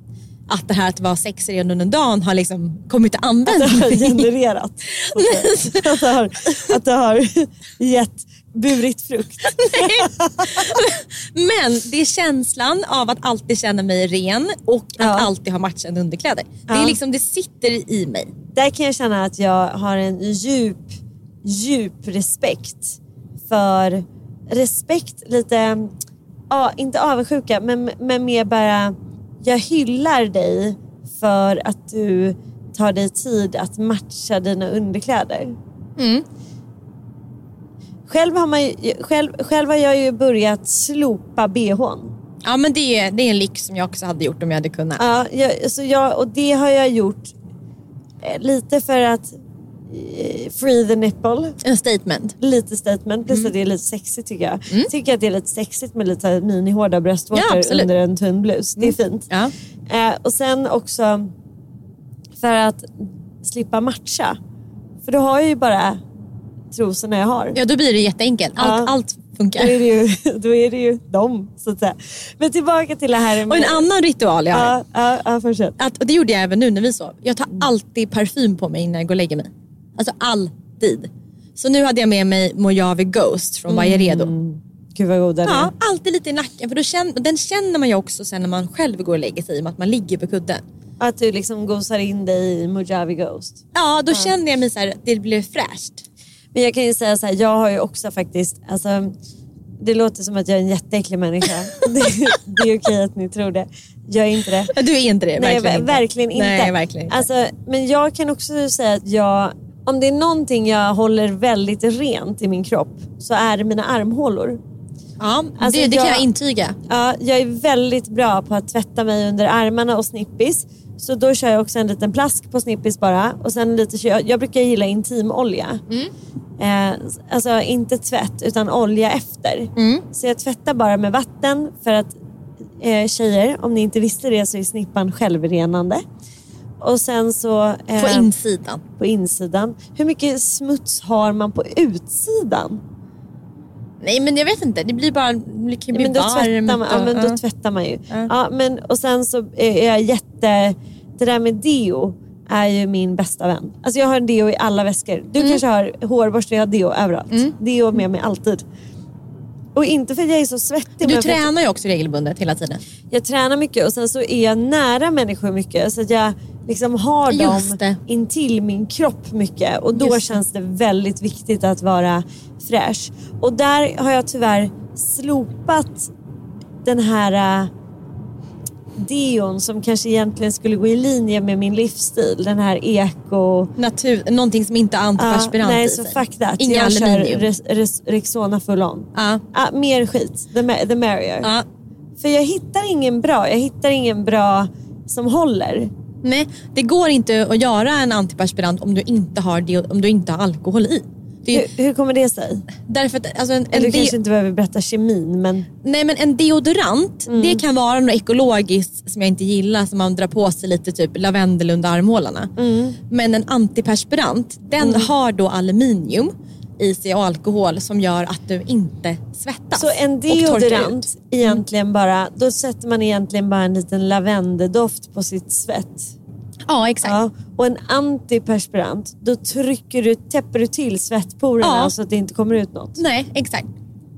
att det här att vara sexredo under dagen har liksom kommit till Det har användning. genererat. att, det har, att det har gett, burit frukt. Men det är känslan av att alltid känna mig ren och att Ja. alltid ha matchande underkläder. Det, är Ja. liksom, det sitter i mig. Där kan jag känna att jag har en djup, djup respekt för respekt, lite, ja, inte avundsjuka men, men mer bara jag hyllar dig för att du tar dig tid att matcha dina underkläder. Själv, har man ju, själv, själv har jag ju börjat slopa bhn. Ja men det är, det är en lyx som jag också hade gjort om jag hade kunnat. Ja, jag, så jag, och det har jag gjort eh, lite för att free the nipple. En statement. Lite statement, plus Mm. att det är lite sexigt tycker jag. Tycker att det är lite sexigt med lite minihårda Ja, bröstvårtor absolut. under en tunn blus. Det är fint. Ja. Eh, och sen också för att slippa matcha. För då har jag ju bara trosorna jag har. ja då blir det jätteenkelt. Allt, Ja. allt Då funkar. är, det ju, då är det ju dem så att säga. Men tillbaka till det här med... Och en annan ritual jag har. Ja, ja, ja, fortsätt. Att, och det gjorde jag även nu när vi sov. Jag tar alltid parfym på mig innan jag går och lägger mig. Alltså alltid. Så nu hade jag med mig Mojave Ghost från Vajeredo. Gud vad god den är. Ja, alltid lite i nacken. För då känner, den känner man ju också sen när man själv går och lägger sig i och med att man ligger på kudden. Att du liksom gosar in dig i Mojave Ghost. Ja, då känner jag mig så här, att det blir fräscht. Men jag kan ju säga så här, jag har ju också faktiskt, alltså det låter som att jag är en jätteäcklig människa. det, det är okej att ni tror det. Jag är inte det. Du är inte det, Nej, verkligen inte. verkligen inte. Nej, verkligen inte. Alltså, men jag kan också säga att jag, om det är någonting jag håller väldigt rent i min kropp så är det mina armhålor. ja, alltså, det, det kan jag- jag intyga. Ja, jag är väldigt bra på att tvätta mig under armarna och snippis. Så då kör jag också en liten plask på snippis bara. Och sen lite, jag, jag brukar gilla intimolja. Eh, alltså inte tvätt utan olja efter. Så jag tvättar bara med vatten för att eh, tjejer, om ni inte visste det så är snippan självrenande. Och sen så... eh, På insidan. på insidan. Hur mycket smuts har man på utsidan? Nej men jag vet inte, det blir bara, det kan Ja, bli men då varmt. tvättar man, ja, men då och- tvättar man ju. Ja. Ja, men, och sen så är jag jätte... Det där med deo är ju min bästa vän. Alltså jag har en deo i alla väskor. Du Mm. kanske har hårborste, jag har deo överallt. Deo med mig alltid. Och inte för att jag är så svettig. Du tränar ju också regelbundet hela tiden. jag tränar mycket och sen så är jag nära människor mycket. Så jag liksom har dem intill min kropp mycket. Och då det. känns det väldigt viktigt att vara fräsch. Och där har jag tyvärr slopat den här äh, deon som kanske egentligen skulle gå i linje med min livsstil. Den här eko... Natur, någonting som inte Ja, antiperspirant nej, i så fuck that. Inga jag aluminium. kör Rexona full on. Ja. Ah, mer skit, the, the merrier. Ja. För jag hittar ingen bra. Jag hittar ingen bra som håller. Nej, det går inte att göra en antiperspirant om du inte har, om du inte har alkohol i. Det Hur, hur kommer det sig? därför att, alltså en, en du kanske inte behöver berätta kemin men Nej men en deodorant, Mm. det kan vara något ekologiskt som jag inte gillar som man drar på sig lite typ lavendel under armhålorna. Mm. Men en antiperspirant, den har då aluminium i sig och alkohol som gör att du inte svettas. Så en deodorant ut. egentligen bara, då sätter man egentligen bara en liten lavendeldoft på sitt svett. Ja exakt. Ja. Och en antiperspirant, då trycker du, täpper du till svettporerna Ja. så att det inte kommer ut något. Nej exakt.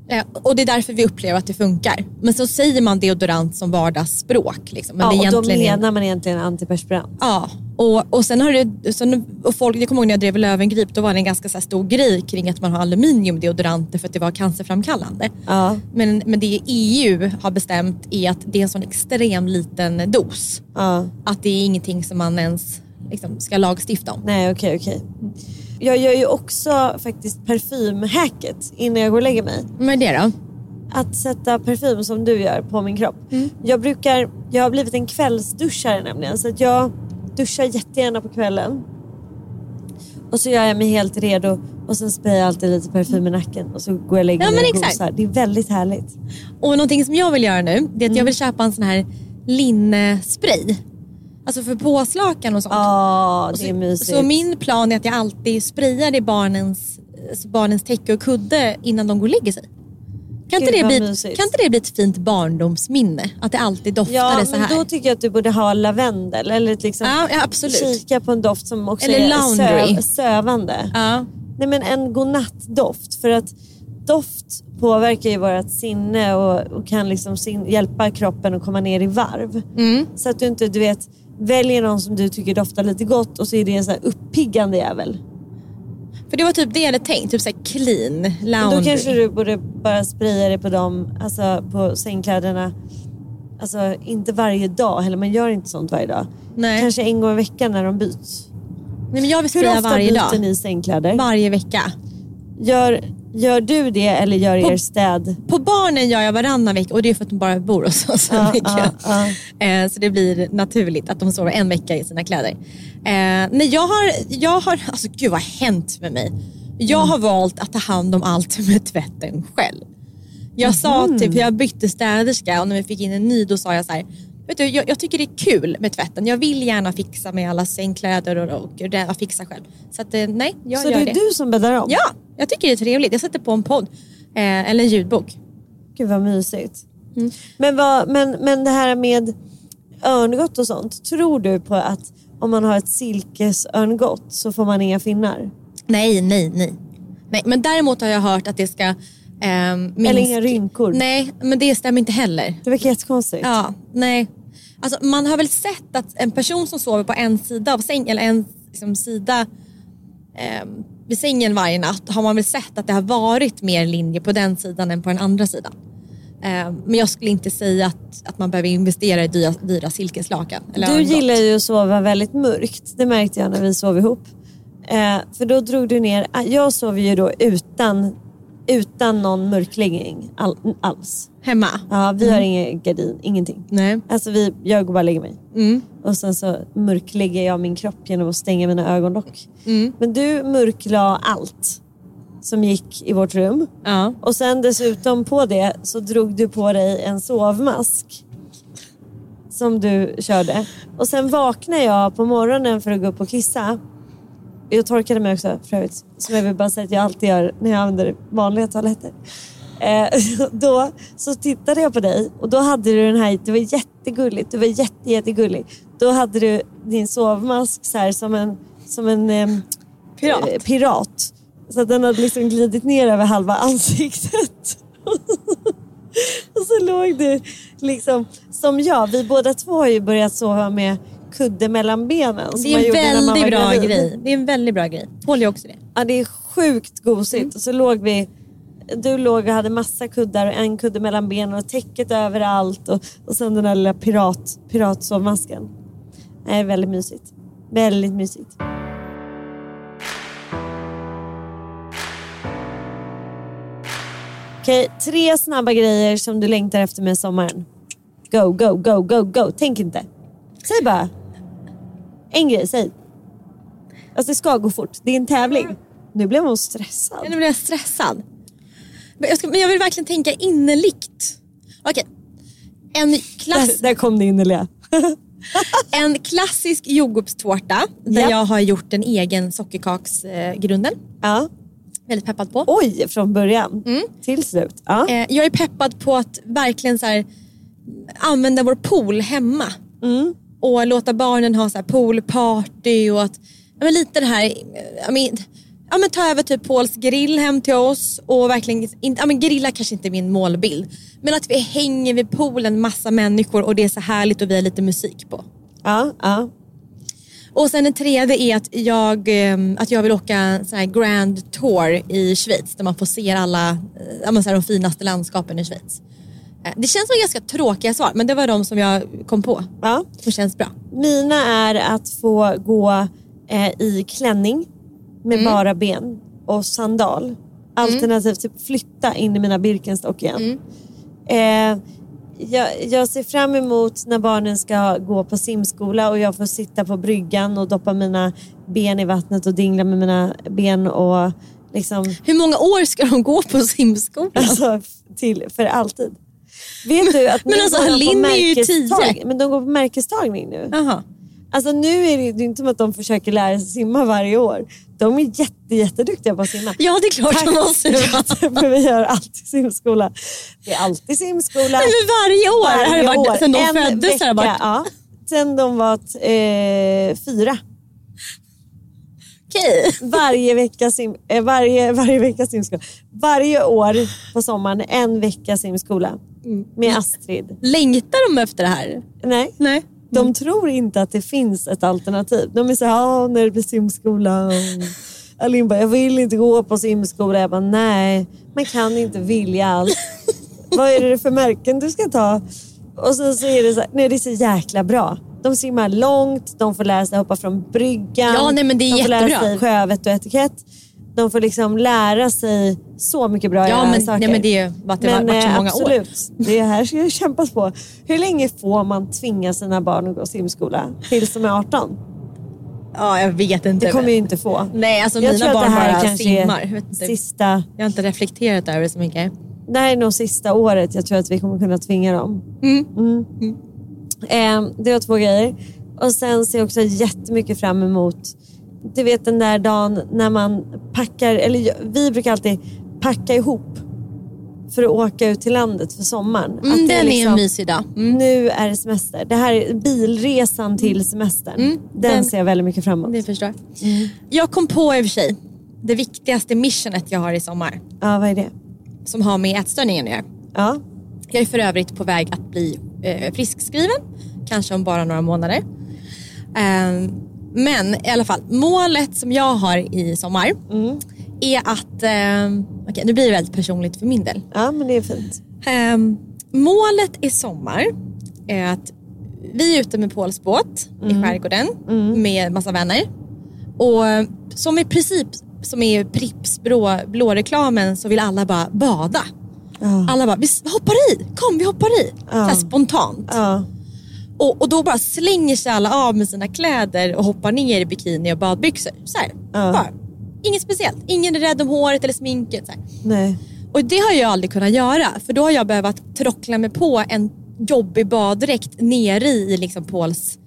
Eh, Och det är därför vi upplever att det funkar. Men så säger man deodorant som vardagsspråk. Liksom. Men Ja, det och då menar man egentligen antiperspirant. Ja, och, och sen har det, så nu, och folk, jag kommer ihåg när jag drev Löwengrip, då var det en ganska så stor grej kring att man har aluminiumdeodoranter för att det var cancerframkallande. Ja. Men, men det EU har bestämt är att det är en sån extrem liten dos. Ja. Att det är ingenting som man ens liksom, ska lagstifta om. Nej okej okej. Jag gör ju också faktiskt parfymhacket innan jag går och lägger mig. Men det då? att sätta parfym som du gör på min kropp. Jag brukar, jag har blivit en kvällsduschare nämligen så att jag duschar jättegärna på kvällen. Och så gör jag mig helt redo och sen sprayar jag alltid lite parfym i nacken och så går jag och lägger mig och gosar. Det är väldigt härligt. Och någonting som jag vill göra nu, det är att jag vill köpa en sån här linnespray. Alltså för påslakan och sånt. Ja, det är mysigt. så min plan är att jag alltid sprayar i barnens, barnens täcke och kudde innan de går och lägger sig. Kan inte, det bli, mysigt. kan inte det bli ett fint barndomsminne? Att det alltid doftade Ja, så här. men då tycker jag att du borde ha lavendel eller liksom Ja, ja, absolut. kika på en doft som också Eller är laundry. söv, sövande. Ja. Nej men en godnattdoft för att doft påverkar ju vårt sinne och, och kan liksom sin, hjälpa kroppen att komma ner i varv. Mm. Så att du inte, du vet, väljer någon som du tycker doftar lite gott och så är det en så här uppiggande jävel. För det var typ det jag hade tänkt, typ såhär clean laundry. Då kanske du borde bara spraya det på dem, alltså på sängkläderna. Alltså inte varje dag heller, man gör inte sånt varje dag. Nej. Kanske en gång i veckan när de byts. Nej, men jag vill Hur ofta varje byter dag. ni sängkläder? Varje vecka. Gör, gör du det eller gör På- er städ? På barnen gör jag varannan vecka och det är för att de bara bor hos oss en vecka. ja, Eh, Så det blir naturligt att de sover en vecka i sina kläder. Eh, nej, jag har, jag har, alltså gud vad har hänt med mig? Jag Mm. har valt att ta hand om allt med tvätten själv. Jag sa Mhm. typ, jag bytte städerska och när vi fick in en ny då sa jag så här, vet du, jag, jag tycker det är kul med tvätten. Jag vill gärna fixa med alla sängkläder och, och, och fixa själv. Så att, eh, nej, jag så gör det är det. du som bäddar om? Ja, jag tycker det är trevligt. Jag sätter på en podd eh, eller en ljudbok. Gud vad mysigt. Mm. Men, vad, men, men det här med örngott och sånt. Tror du på att om man har ett silkesörngott så får man inga finnar? Nej, nej, nej. nej men däremot har jag hört att det ska ehm, minska... Eller inga rynkor? Nej, men det stämmer inte heller. Det verkar jättekonstigt. Ja, nej. Alltså, man har väl sett att en person som sover på en sida av säng eller en liksom, sida ehm, vid sängen varje natt har man väl sett att det har varit mer linje på den sidan än på den andra sidan. Eh, men jag skulle inte säga att, att man behöver investera i dyra, dyra silkeslakan. Du gillar ju att sova väldigt mörkt. Det märkte jag när vi sov ihop. Eh, för då drog du ner, jag sov ju då utan, utan någon mörkläggning all, alls. Hemma? Ja, vi har ingen gardin, ingenting. Nej. Alltså vi, jag går bara och lägger mig. Mm. Och sen så mörklägger jag min kropp genom att stänga mina ögonlock. Mm. Men du mörklade allt som gick i vårt rum. Ja. Och sen dessutom på det så drog du på dig en sovmask. Som du körde. Och sen vaknade jag på morgonen för att gå upp och kissa. Jag torkade mig också för övrigt. Som jag vill bara säga att jag alltid gör när jag använder vanliga toaletter. Eh, då så tittade jag på dig och då hade du den här, det var jättegulligt, du var jätte, jättegullig. Då hade du din sovmask så här som en, som en ehm, Pirat. eh, pirat. Så att den hade liksom glidit ner över halva ansiktet. och så låg du liksom som jag. Vi båda två har ju börjat sova med kudde mellan benen. som Det är en väldigt bra gravid. grej. Det är en väldigt bra grej. Gör också det. Ja, det är sjukt gosigt. Och så låg vi, du låg och hade massa kuddar och en kudde mellan benen och täcket överallt. Och, och sen den där lilla pirat, piratsovmasken. Det är väldigt mysigt. Väldigt mysigt. Okej, tre snabba grejer som du längtar efter med sommaren. Go, go, go, go, go. Tänk inte. Säg bara. En grej, säg. Alltså det ska gå fort. Det är en tävling. Nu blev hon stressad. Nu blir jag stressad. Men jag, ska, men jag vill verkligen tänka innerligt. Okej. En, klass, Där, där kom det innerliga. en klassisk jordgubbstårta där Japp. jag har gjort en egen sockerkaksgrunden. Ja. Väldigt peppad på. Oj, från början Mm. till slut. Ja. Eh, jag är peppad på att verkligen så här, använda vår pool hemma. Mm. Och låta barnen ha så poolparty och att, ja, men lite det här, ja, men, ja, men ta över typ Pauls grill hem till oss och verkligen, in, ja, men grilla kanske inte är min målbild. Men att vi hänger vid poolen massa människor och det är så härligt och vi har lite musik på. Ja, ja. Och sen en tredje är att jag, eh, att jag vill åka en sån grand tour i Schweiz där man får se alla eh, ja, men så de finaste landskapen i Schweiz. Eh, Det känns som ganska tråkiga svar men det var de som jag kom på. ja. Som känns bra. Mina är att få gå eh, i klänning med Mm. bara ben och sandal. Alternativt typ flytta in i mina Birkenstock igen. Mm. Eh, jag, jag ser fram emot när barnen ska gå på simskola och jag får sitta på bryggan och doppa mina ben i vattnet och dingla med mina ben och liksom Hur många år ska de gå på simskolan? Alltså till, för alltid. Vet du att Men alltså, Linn är ju tio. Men de går på märkestagning nu. Jaha. Alltså nu är det, det är inte som att de försöker lära sig simma varje år. De är jätte, jätteduktiga på att simma. Ja det är klart de måste. För vi gör alltid simskola. Det är alltid simskola. Nej, men varje år det Varje varit, år. sen de En föddes har det varit. Ja, sen de var eh, fyra. Okej. Varje vecka, sim, eh, varje, varje vecka simskola. Varje år på sommaren en vecka simskola. Mm. Med Astrid. Längtar de efter det här? Nej. Nej. De tror inte att det finns ett alternativ. De är så här, när det blir simskola. Alin bara, jag vill inte gå på simskola. Jag bara, nej, man kan inte vilja allt. Vad är det för märken du ska ta? Och sen så är det så här, nej det är så jäkla bra. De simmar långt, de får lära sig hoppa från bryggan. Ja, nej, men det är de får lära jättebra. sig sjövett och etikett. De får liksom lära sig så mycket bra Ja, men- saker. nej, men det är ju att det har varit så eh, många år. absolut, det här ska kämpas på. Hur länge får man tvinga sina barn att gå simskola? Tills de är 18? Ja jag vet inte. Det kommer ju inte få. Nej alltså Jag mina tror att barn det här bara kanske simmar. är Jag, sista, jag har inte reflekterat över det så mycket. Det här är nog sista året jag tror att vi kommer kunna tvinga dem. Mm. Eh, det var två grejer. Och sen ser jag också jättemycket fram emot, du vet den där dagen när man packar, eller vi brukar alltid packa ihop för att åka ut till landet för sommaren. Mm, Att den är liksom- en mysig dag. Mm. Nu är det semester. Det här är bilresan till semestern. Mm, Den, den- ser jag väldigt mycket fram emot. Det förstår jag. Jag kom på i och för sig det viktigaste missionet jag har i sommar. Ja, vad är det? Som har med ätstörningen att göra. Ja. Jag är för övrigt på väg att bli eh, friskskriven. Kanske om bara några månader. Ehm, Men i alla fall, målet som jag har i sommar är att, eh, okej nu blir det väldigt personligt för min del. Ja men det är fint. Ehm, målet i sommar är att vi är ute med Pauls båt i skärgården med massa vänner. Och eh, som i princip som i Pripps blå, blå-reklamen så vill alla bara bada. Alla bara, vi hoppar i, kom vi hoppar i. Så här spontant. Ja. Och, och då bara slänger sig alla av med sina kläder och hoppar ner i bikini och badbyxor. Så här, bara. Inget speciellt. Ingen är rädd om håret eller sminket. Så här. Nej. Och det har jag aldrig kunnat göra för då har jag behövt trockla mig på en jobbig baddräkt nere i liksom Pauls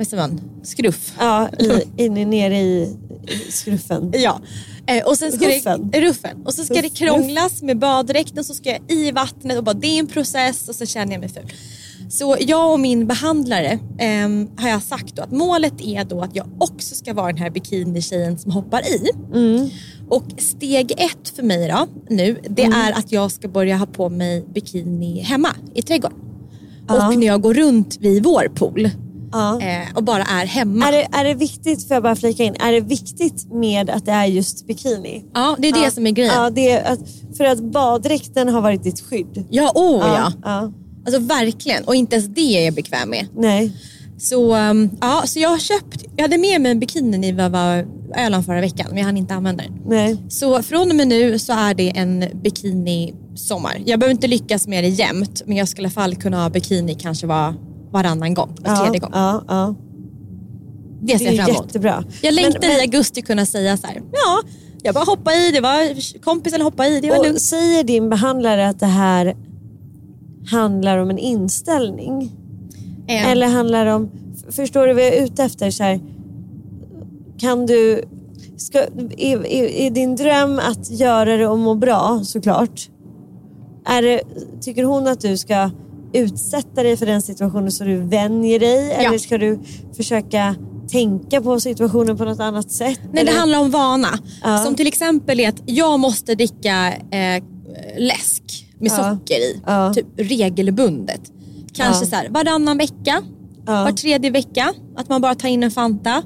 vad säger man, skruff. Ja, i, in i, nere i, skruffen. Ja. Eh, och sen ska Ruffen. Det, ruffen. Och så ska Ruff, det krånglas med baddräkten så ska jag i vattnet och bara det är en process och så känner jag mig ful. Så jag och min behandlare ehm, har jag sagt då att målet är då att jag också ska vara den här bikinitjejen som hoppar i. Och steg ett för mig då nu det är att jag ska börja ha på mig bikini hemma i trädgården. Och när jag går runt vid vår pool Ja. eh, och bara är hemma. Är det, är det viktigt, får jag bara flika in, är det viktigt med att det är just bikini? Ja, det är det som är grejen. Ja, det är att, för att baddräkten har varit ditt skydd. Ja, oh ja. ja. Alltså verkligen. Och inte ens det är jag bekväm med. Nej. Så, um, ja, så jag har köpt, jag hade med mig en bikini när jag var Öland förra veckan men jag hann inte använda den. Nej. Så från och med nu så är det en bikini sommar. Jag behöver inte lyckas med det jämt men jag skulle i alla fall kunna ha bikini kanske var, varannan gång, var tredje gång. ja, ja. Det ser är jag fram emot. jättebra. Jag längtar Men- men- i augusti kunna säga så här, ja, jag bara hoppa i, det var kompisen hoppa i, det var Och lugnt. säger din behandlare att det här handlar om en inställning? Eh, Eller handlar det om, förstår du vad jag är ute efter? Så här, kan du, ska, är, är, är din dröm att göra det och må bra såklart? Är det, tycker hon att du ska utsätta dig för den situationen så du vänjer dig? Eller ska du försöka tänka på situationen på något annat sätt? Nej, det Eller- handlar om vana. Ja. Som till exempel är att jag måste dricka eh, läsk med Ja. socker i. Ja. Typ regelbundet. Kanske Ja. så här, varannan vecka, Ja. var tredje vecka. Att man bara tar in en Fanta.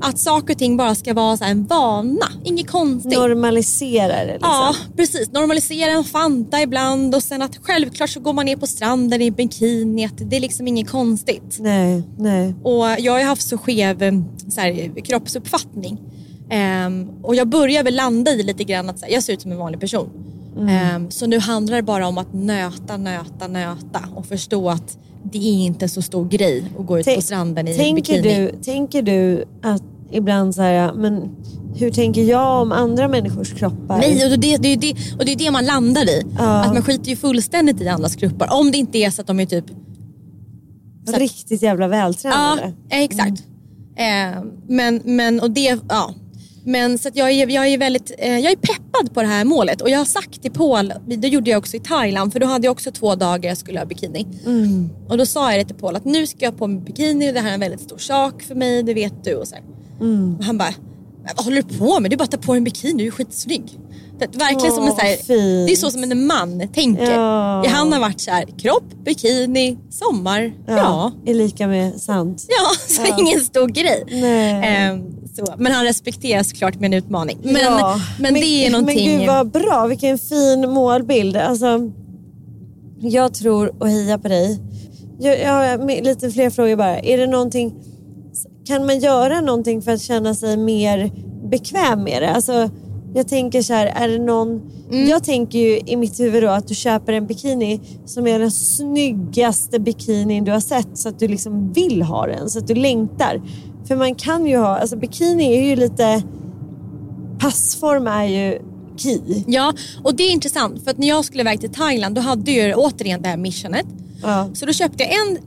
Att saker och ting bara ska vara så en vana. Inget konstigt. Normalisera det liksom. Ja, precis. Normalisera en Fanta ibland och sen att självklart så går man ner på stranden i bikini. Att det är liksom inget konstigt. Nej, nej. Och jag har haft så skev eh, så här, kroppsuppfattning. Ehm, och jag börjar väl landa i lite grann att här, jag ser ut som en vanlig person. Ehm, så nu handlar det bara om att nöta, nöta, nöta och förstå att det är inte så stor grej att gå ut på stranden i tänker bikini. du, tänker du att ibland så här, men hur tänker jag om andra människors kroppar? Nej, och det, det, är det, och det är det man landar i. Ja. Att man skiter ju fullständigt i andras kroppar. Om det inte är så att de är typ så att- Riktigt jävla Ja, vältränade. exakt. Eh, men, men, och det, ja. Men så jag, är, jag, är väldigt, eh, jag är peppad på det här målet och jag har sagt till Paul, det gjorde jag också i Thailand för då hade jag också två dagar jag skulle ha bikini. Och då sa jag det till Paul att nu ska jag på mig bikini och det här är en väldigt stor sak för mig, det vet du. Och, så här. och han bara, "Men vad håller du på med? Du bara tar på dig en bikini, du är skitsnygg. Det, är verkligen som en, så här, det är så som en man tänker. Ja. Ja. Han har varit så här, kropp, bikini, sommar, ja. Är lika med sant. Ja, så ingen stor grej. Nej. Ehm, så. Men han respekterar såklart min utmaning. Men, Ja. men det är någonting... Men gud vad bra, vilken fin målbild. Alltså, jag tror och hejar på dig. Jag, jag har med- lite fler frågor bara. Är det någonting, kan man göra någonting för att känna sig mer bekväm med det? Alltså, jag tänker så här, är det någon... Mm. Jag tänker ju i mitt huvud då att du köper en bikini som är den snyggaste bikinin du har sett så att du liksom vill ha den, så att du längtar. För man kan ju ha, alltså bikini är ju lite, passform är ju key. Ja, och det är intressant för att när jag skulle iväg till Thailand då hade jag ju återigen det här missionet. Ja. Så då köpte jag en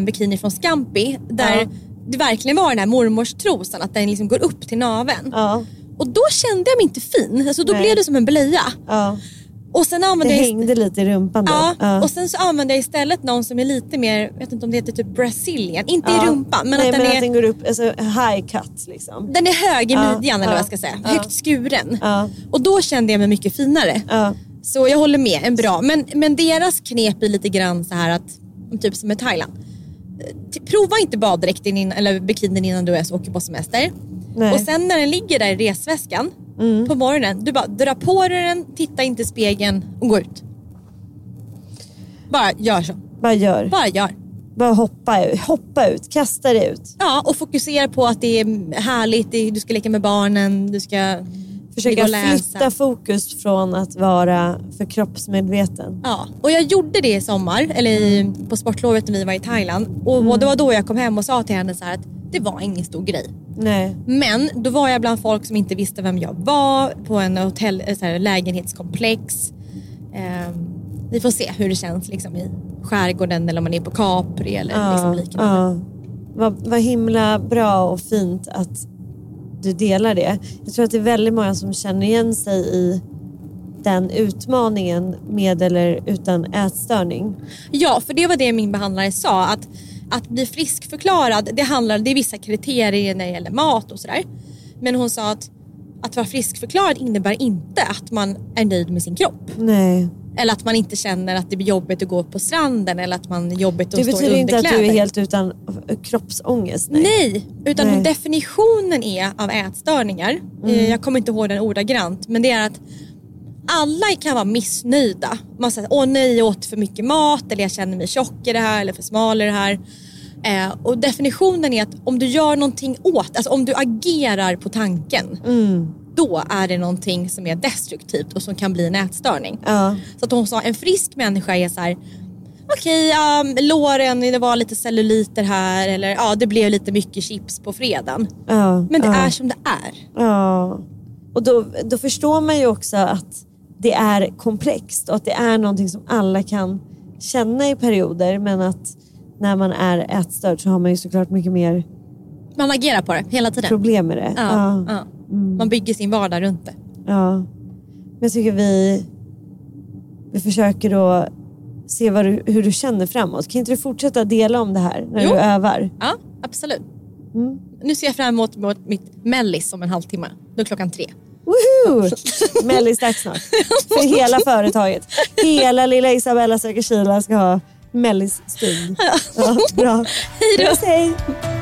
eh, bikini från Scampi där Ja. det verkligen var den här mormors trosan, att den liksom går upp till naveln. Ja, Och då kände jag mig inte fin, alltså då Nej. blev det som en blöja. ja. Och sen Det använde jag hängde lite i rumpan då. Ja, och sen så använder jag istället någon som är lite mer, jag vet inte om det heter typ Brazilian, inte Ja. i rumpan men Nej, att den men är att den går upp, alltså high cut liksom. Den är hög i Ja, midjan eller ja, vad jag ska säga. ja. Högt skuren. Ja. Och då kände jag mig mycket finare. Ja. Så jag håller med, en bra. Men, men deras knep är lite grann så här att, typ som i Thailand. t- prova inte baddräkten in, eller bikinin innan du ens åker på semester. Nej. Och sen när den ligger där i resväskan på morgonen, du bara drar på dig den, titta inte i spegeln och gå ut. Bara gör så. Bara gör. Bara gör. Bara hoppa ut, hoppa ut, kasta det ut. Ja, och fokusera på att det är härligt, du ska leka med barnen, du ska Försöka flytta fokus från att vara för kroppsmedveten. Ja, och jag gjorde det i sommar, eller i, på sportlovet när vi var i Thailand. Och, och det var då jag kom hem och sa till henne så här att det var ingen stor grej. Nej. Men då var jag bland folk som inte visste vem jag var på en hotell, eh, här, lägenhetskomplex. Ehm, vi får se hur det känns liksom, i skärgården eller om man är på Capri eller liksom liknande. ja. Vad, vad himla bra och fint att du delar det. Jag tror att det är väldigt många som känner igen sig i den utmaningen med eller utan ätstörning. Ja, för det var det min behandlare sa. Att, att bli friskförklarad, det, handlar, det är vissa kriterier när det gäller mat och sådär. Men hon sa att att vara friskförklarad innebär inte att man är nöjd med sin kropp. Nej. Eller att man inte känner att det blir jobbigt att gå på stranden eller att man är jobbigt att Det stå i betyder inte att du är underkläder. helt utan kroppsångest. Nej. Nej, utan Nej. definitionen är av ätstörningar, Mm. eh, jag kommer inte ihåg den ordagrant, men det är att alla kan vara missnöjda. Man säger åh nej jag åt för mycket mat eller jag känner mig tjock i det här eller för smal i det här. Eh, och definitionen är att om du gör någonting åt, alltså om du agerar på tanken, Mm. då är det någonting som är destruktivt och som kan bli en ätstörning. Ja. Så att hon sa en frisk människa är så här. Okej, um, låren, det var lite celluliter här eller ja, det blev lite mycket chips på fredagen. Ja. Men det ja. är som det är. Ja. Och då, då förstår man ju också att det är komplext och att det är någonting som alla kan känna i perioder men att när man är ätstörd så har man ju såklart mycket mer Man agerar på det hela tiden. problem med det. Ja, Ja. ja. Man bygger sin vardag runt det. Ja. Men jag tycker vi, vi försöker då se du, hur du känner framåt. Kan inte du fortsätta dela om det här när Jo. du övar? Ja, absolut. Mm. Nu ser jag fram emot mot mitt mellis om en halvtimme. Då är klockan tre. Woho! Mellisdags snart. För hela företaget. Hela lilla Isabella söker Kila ska ha mellisstund. Ja, bra. Hej då.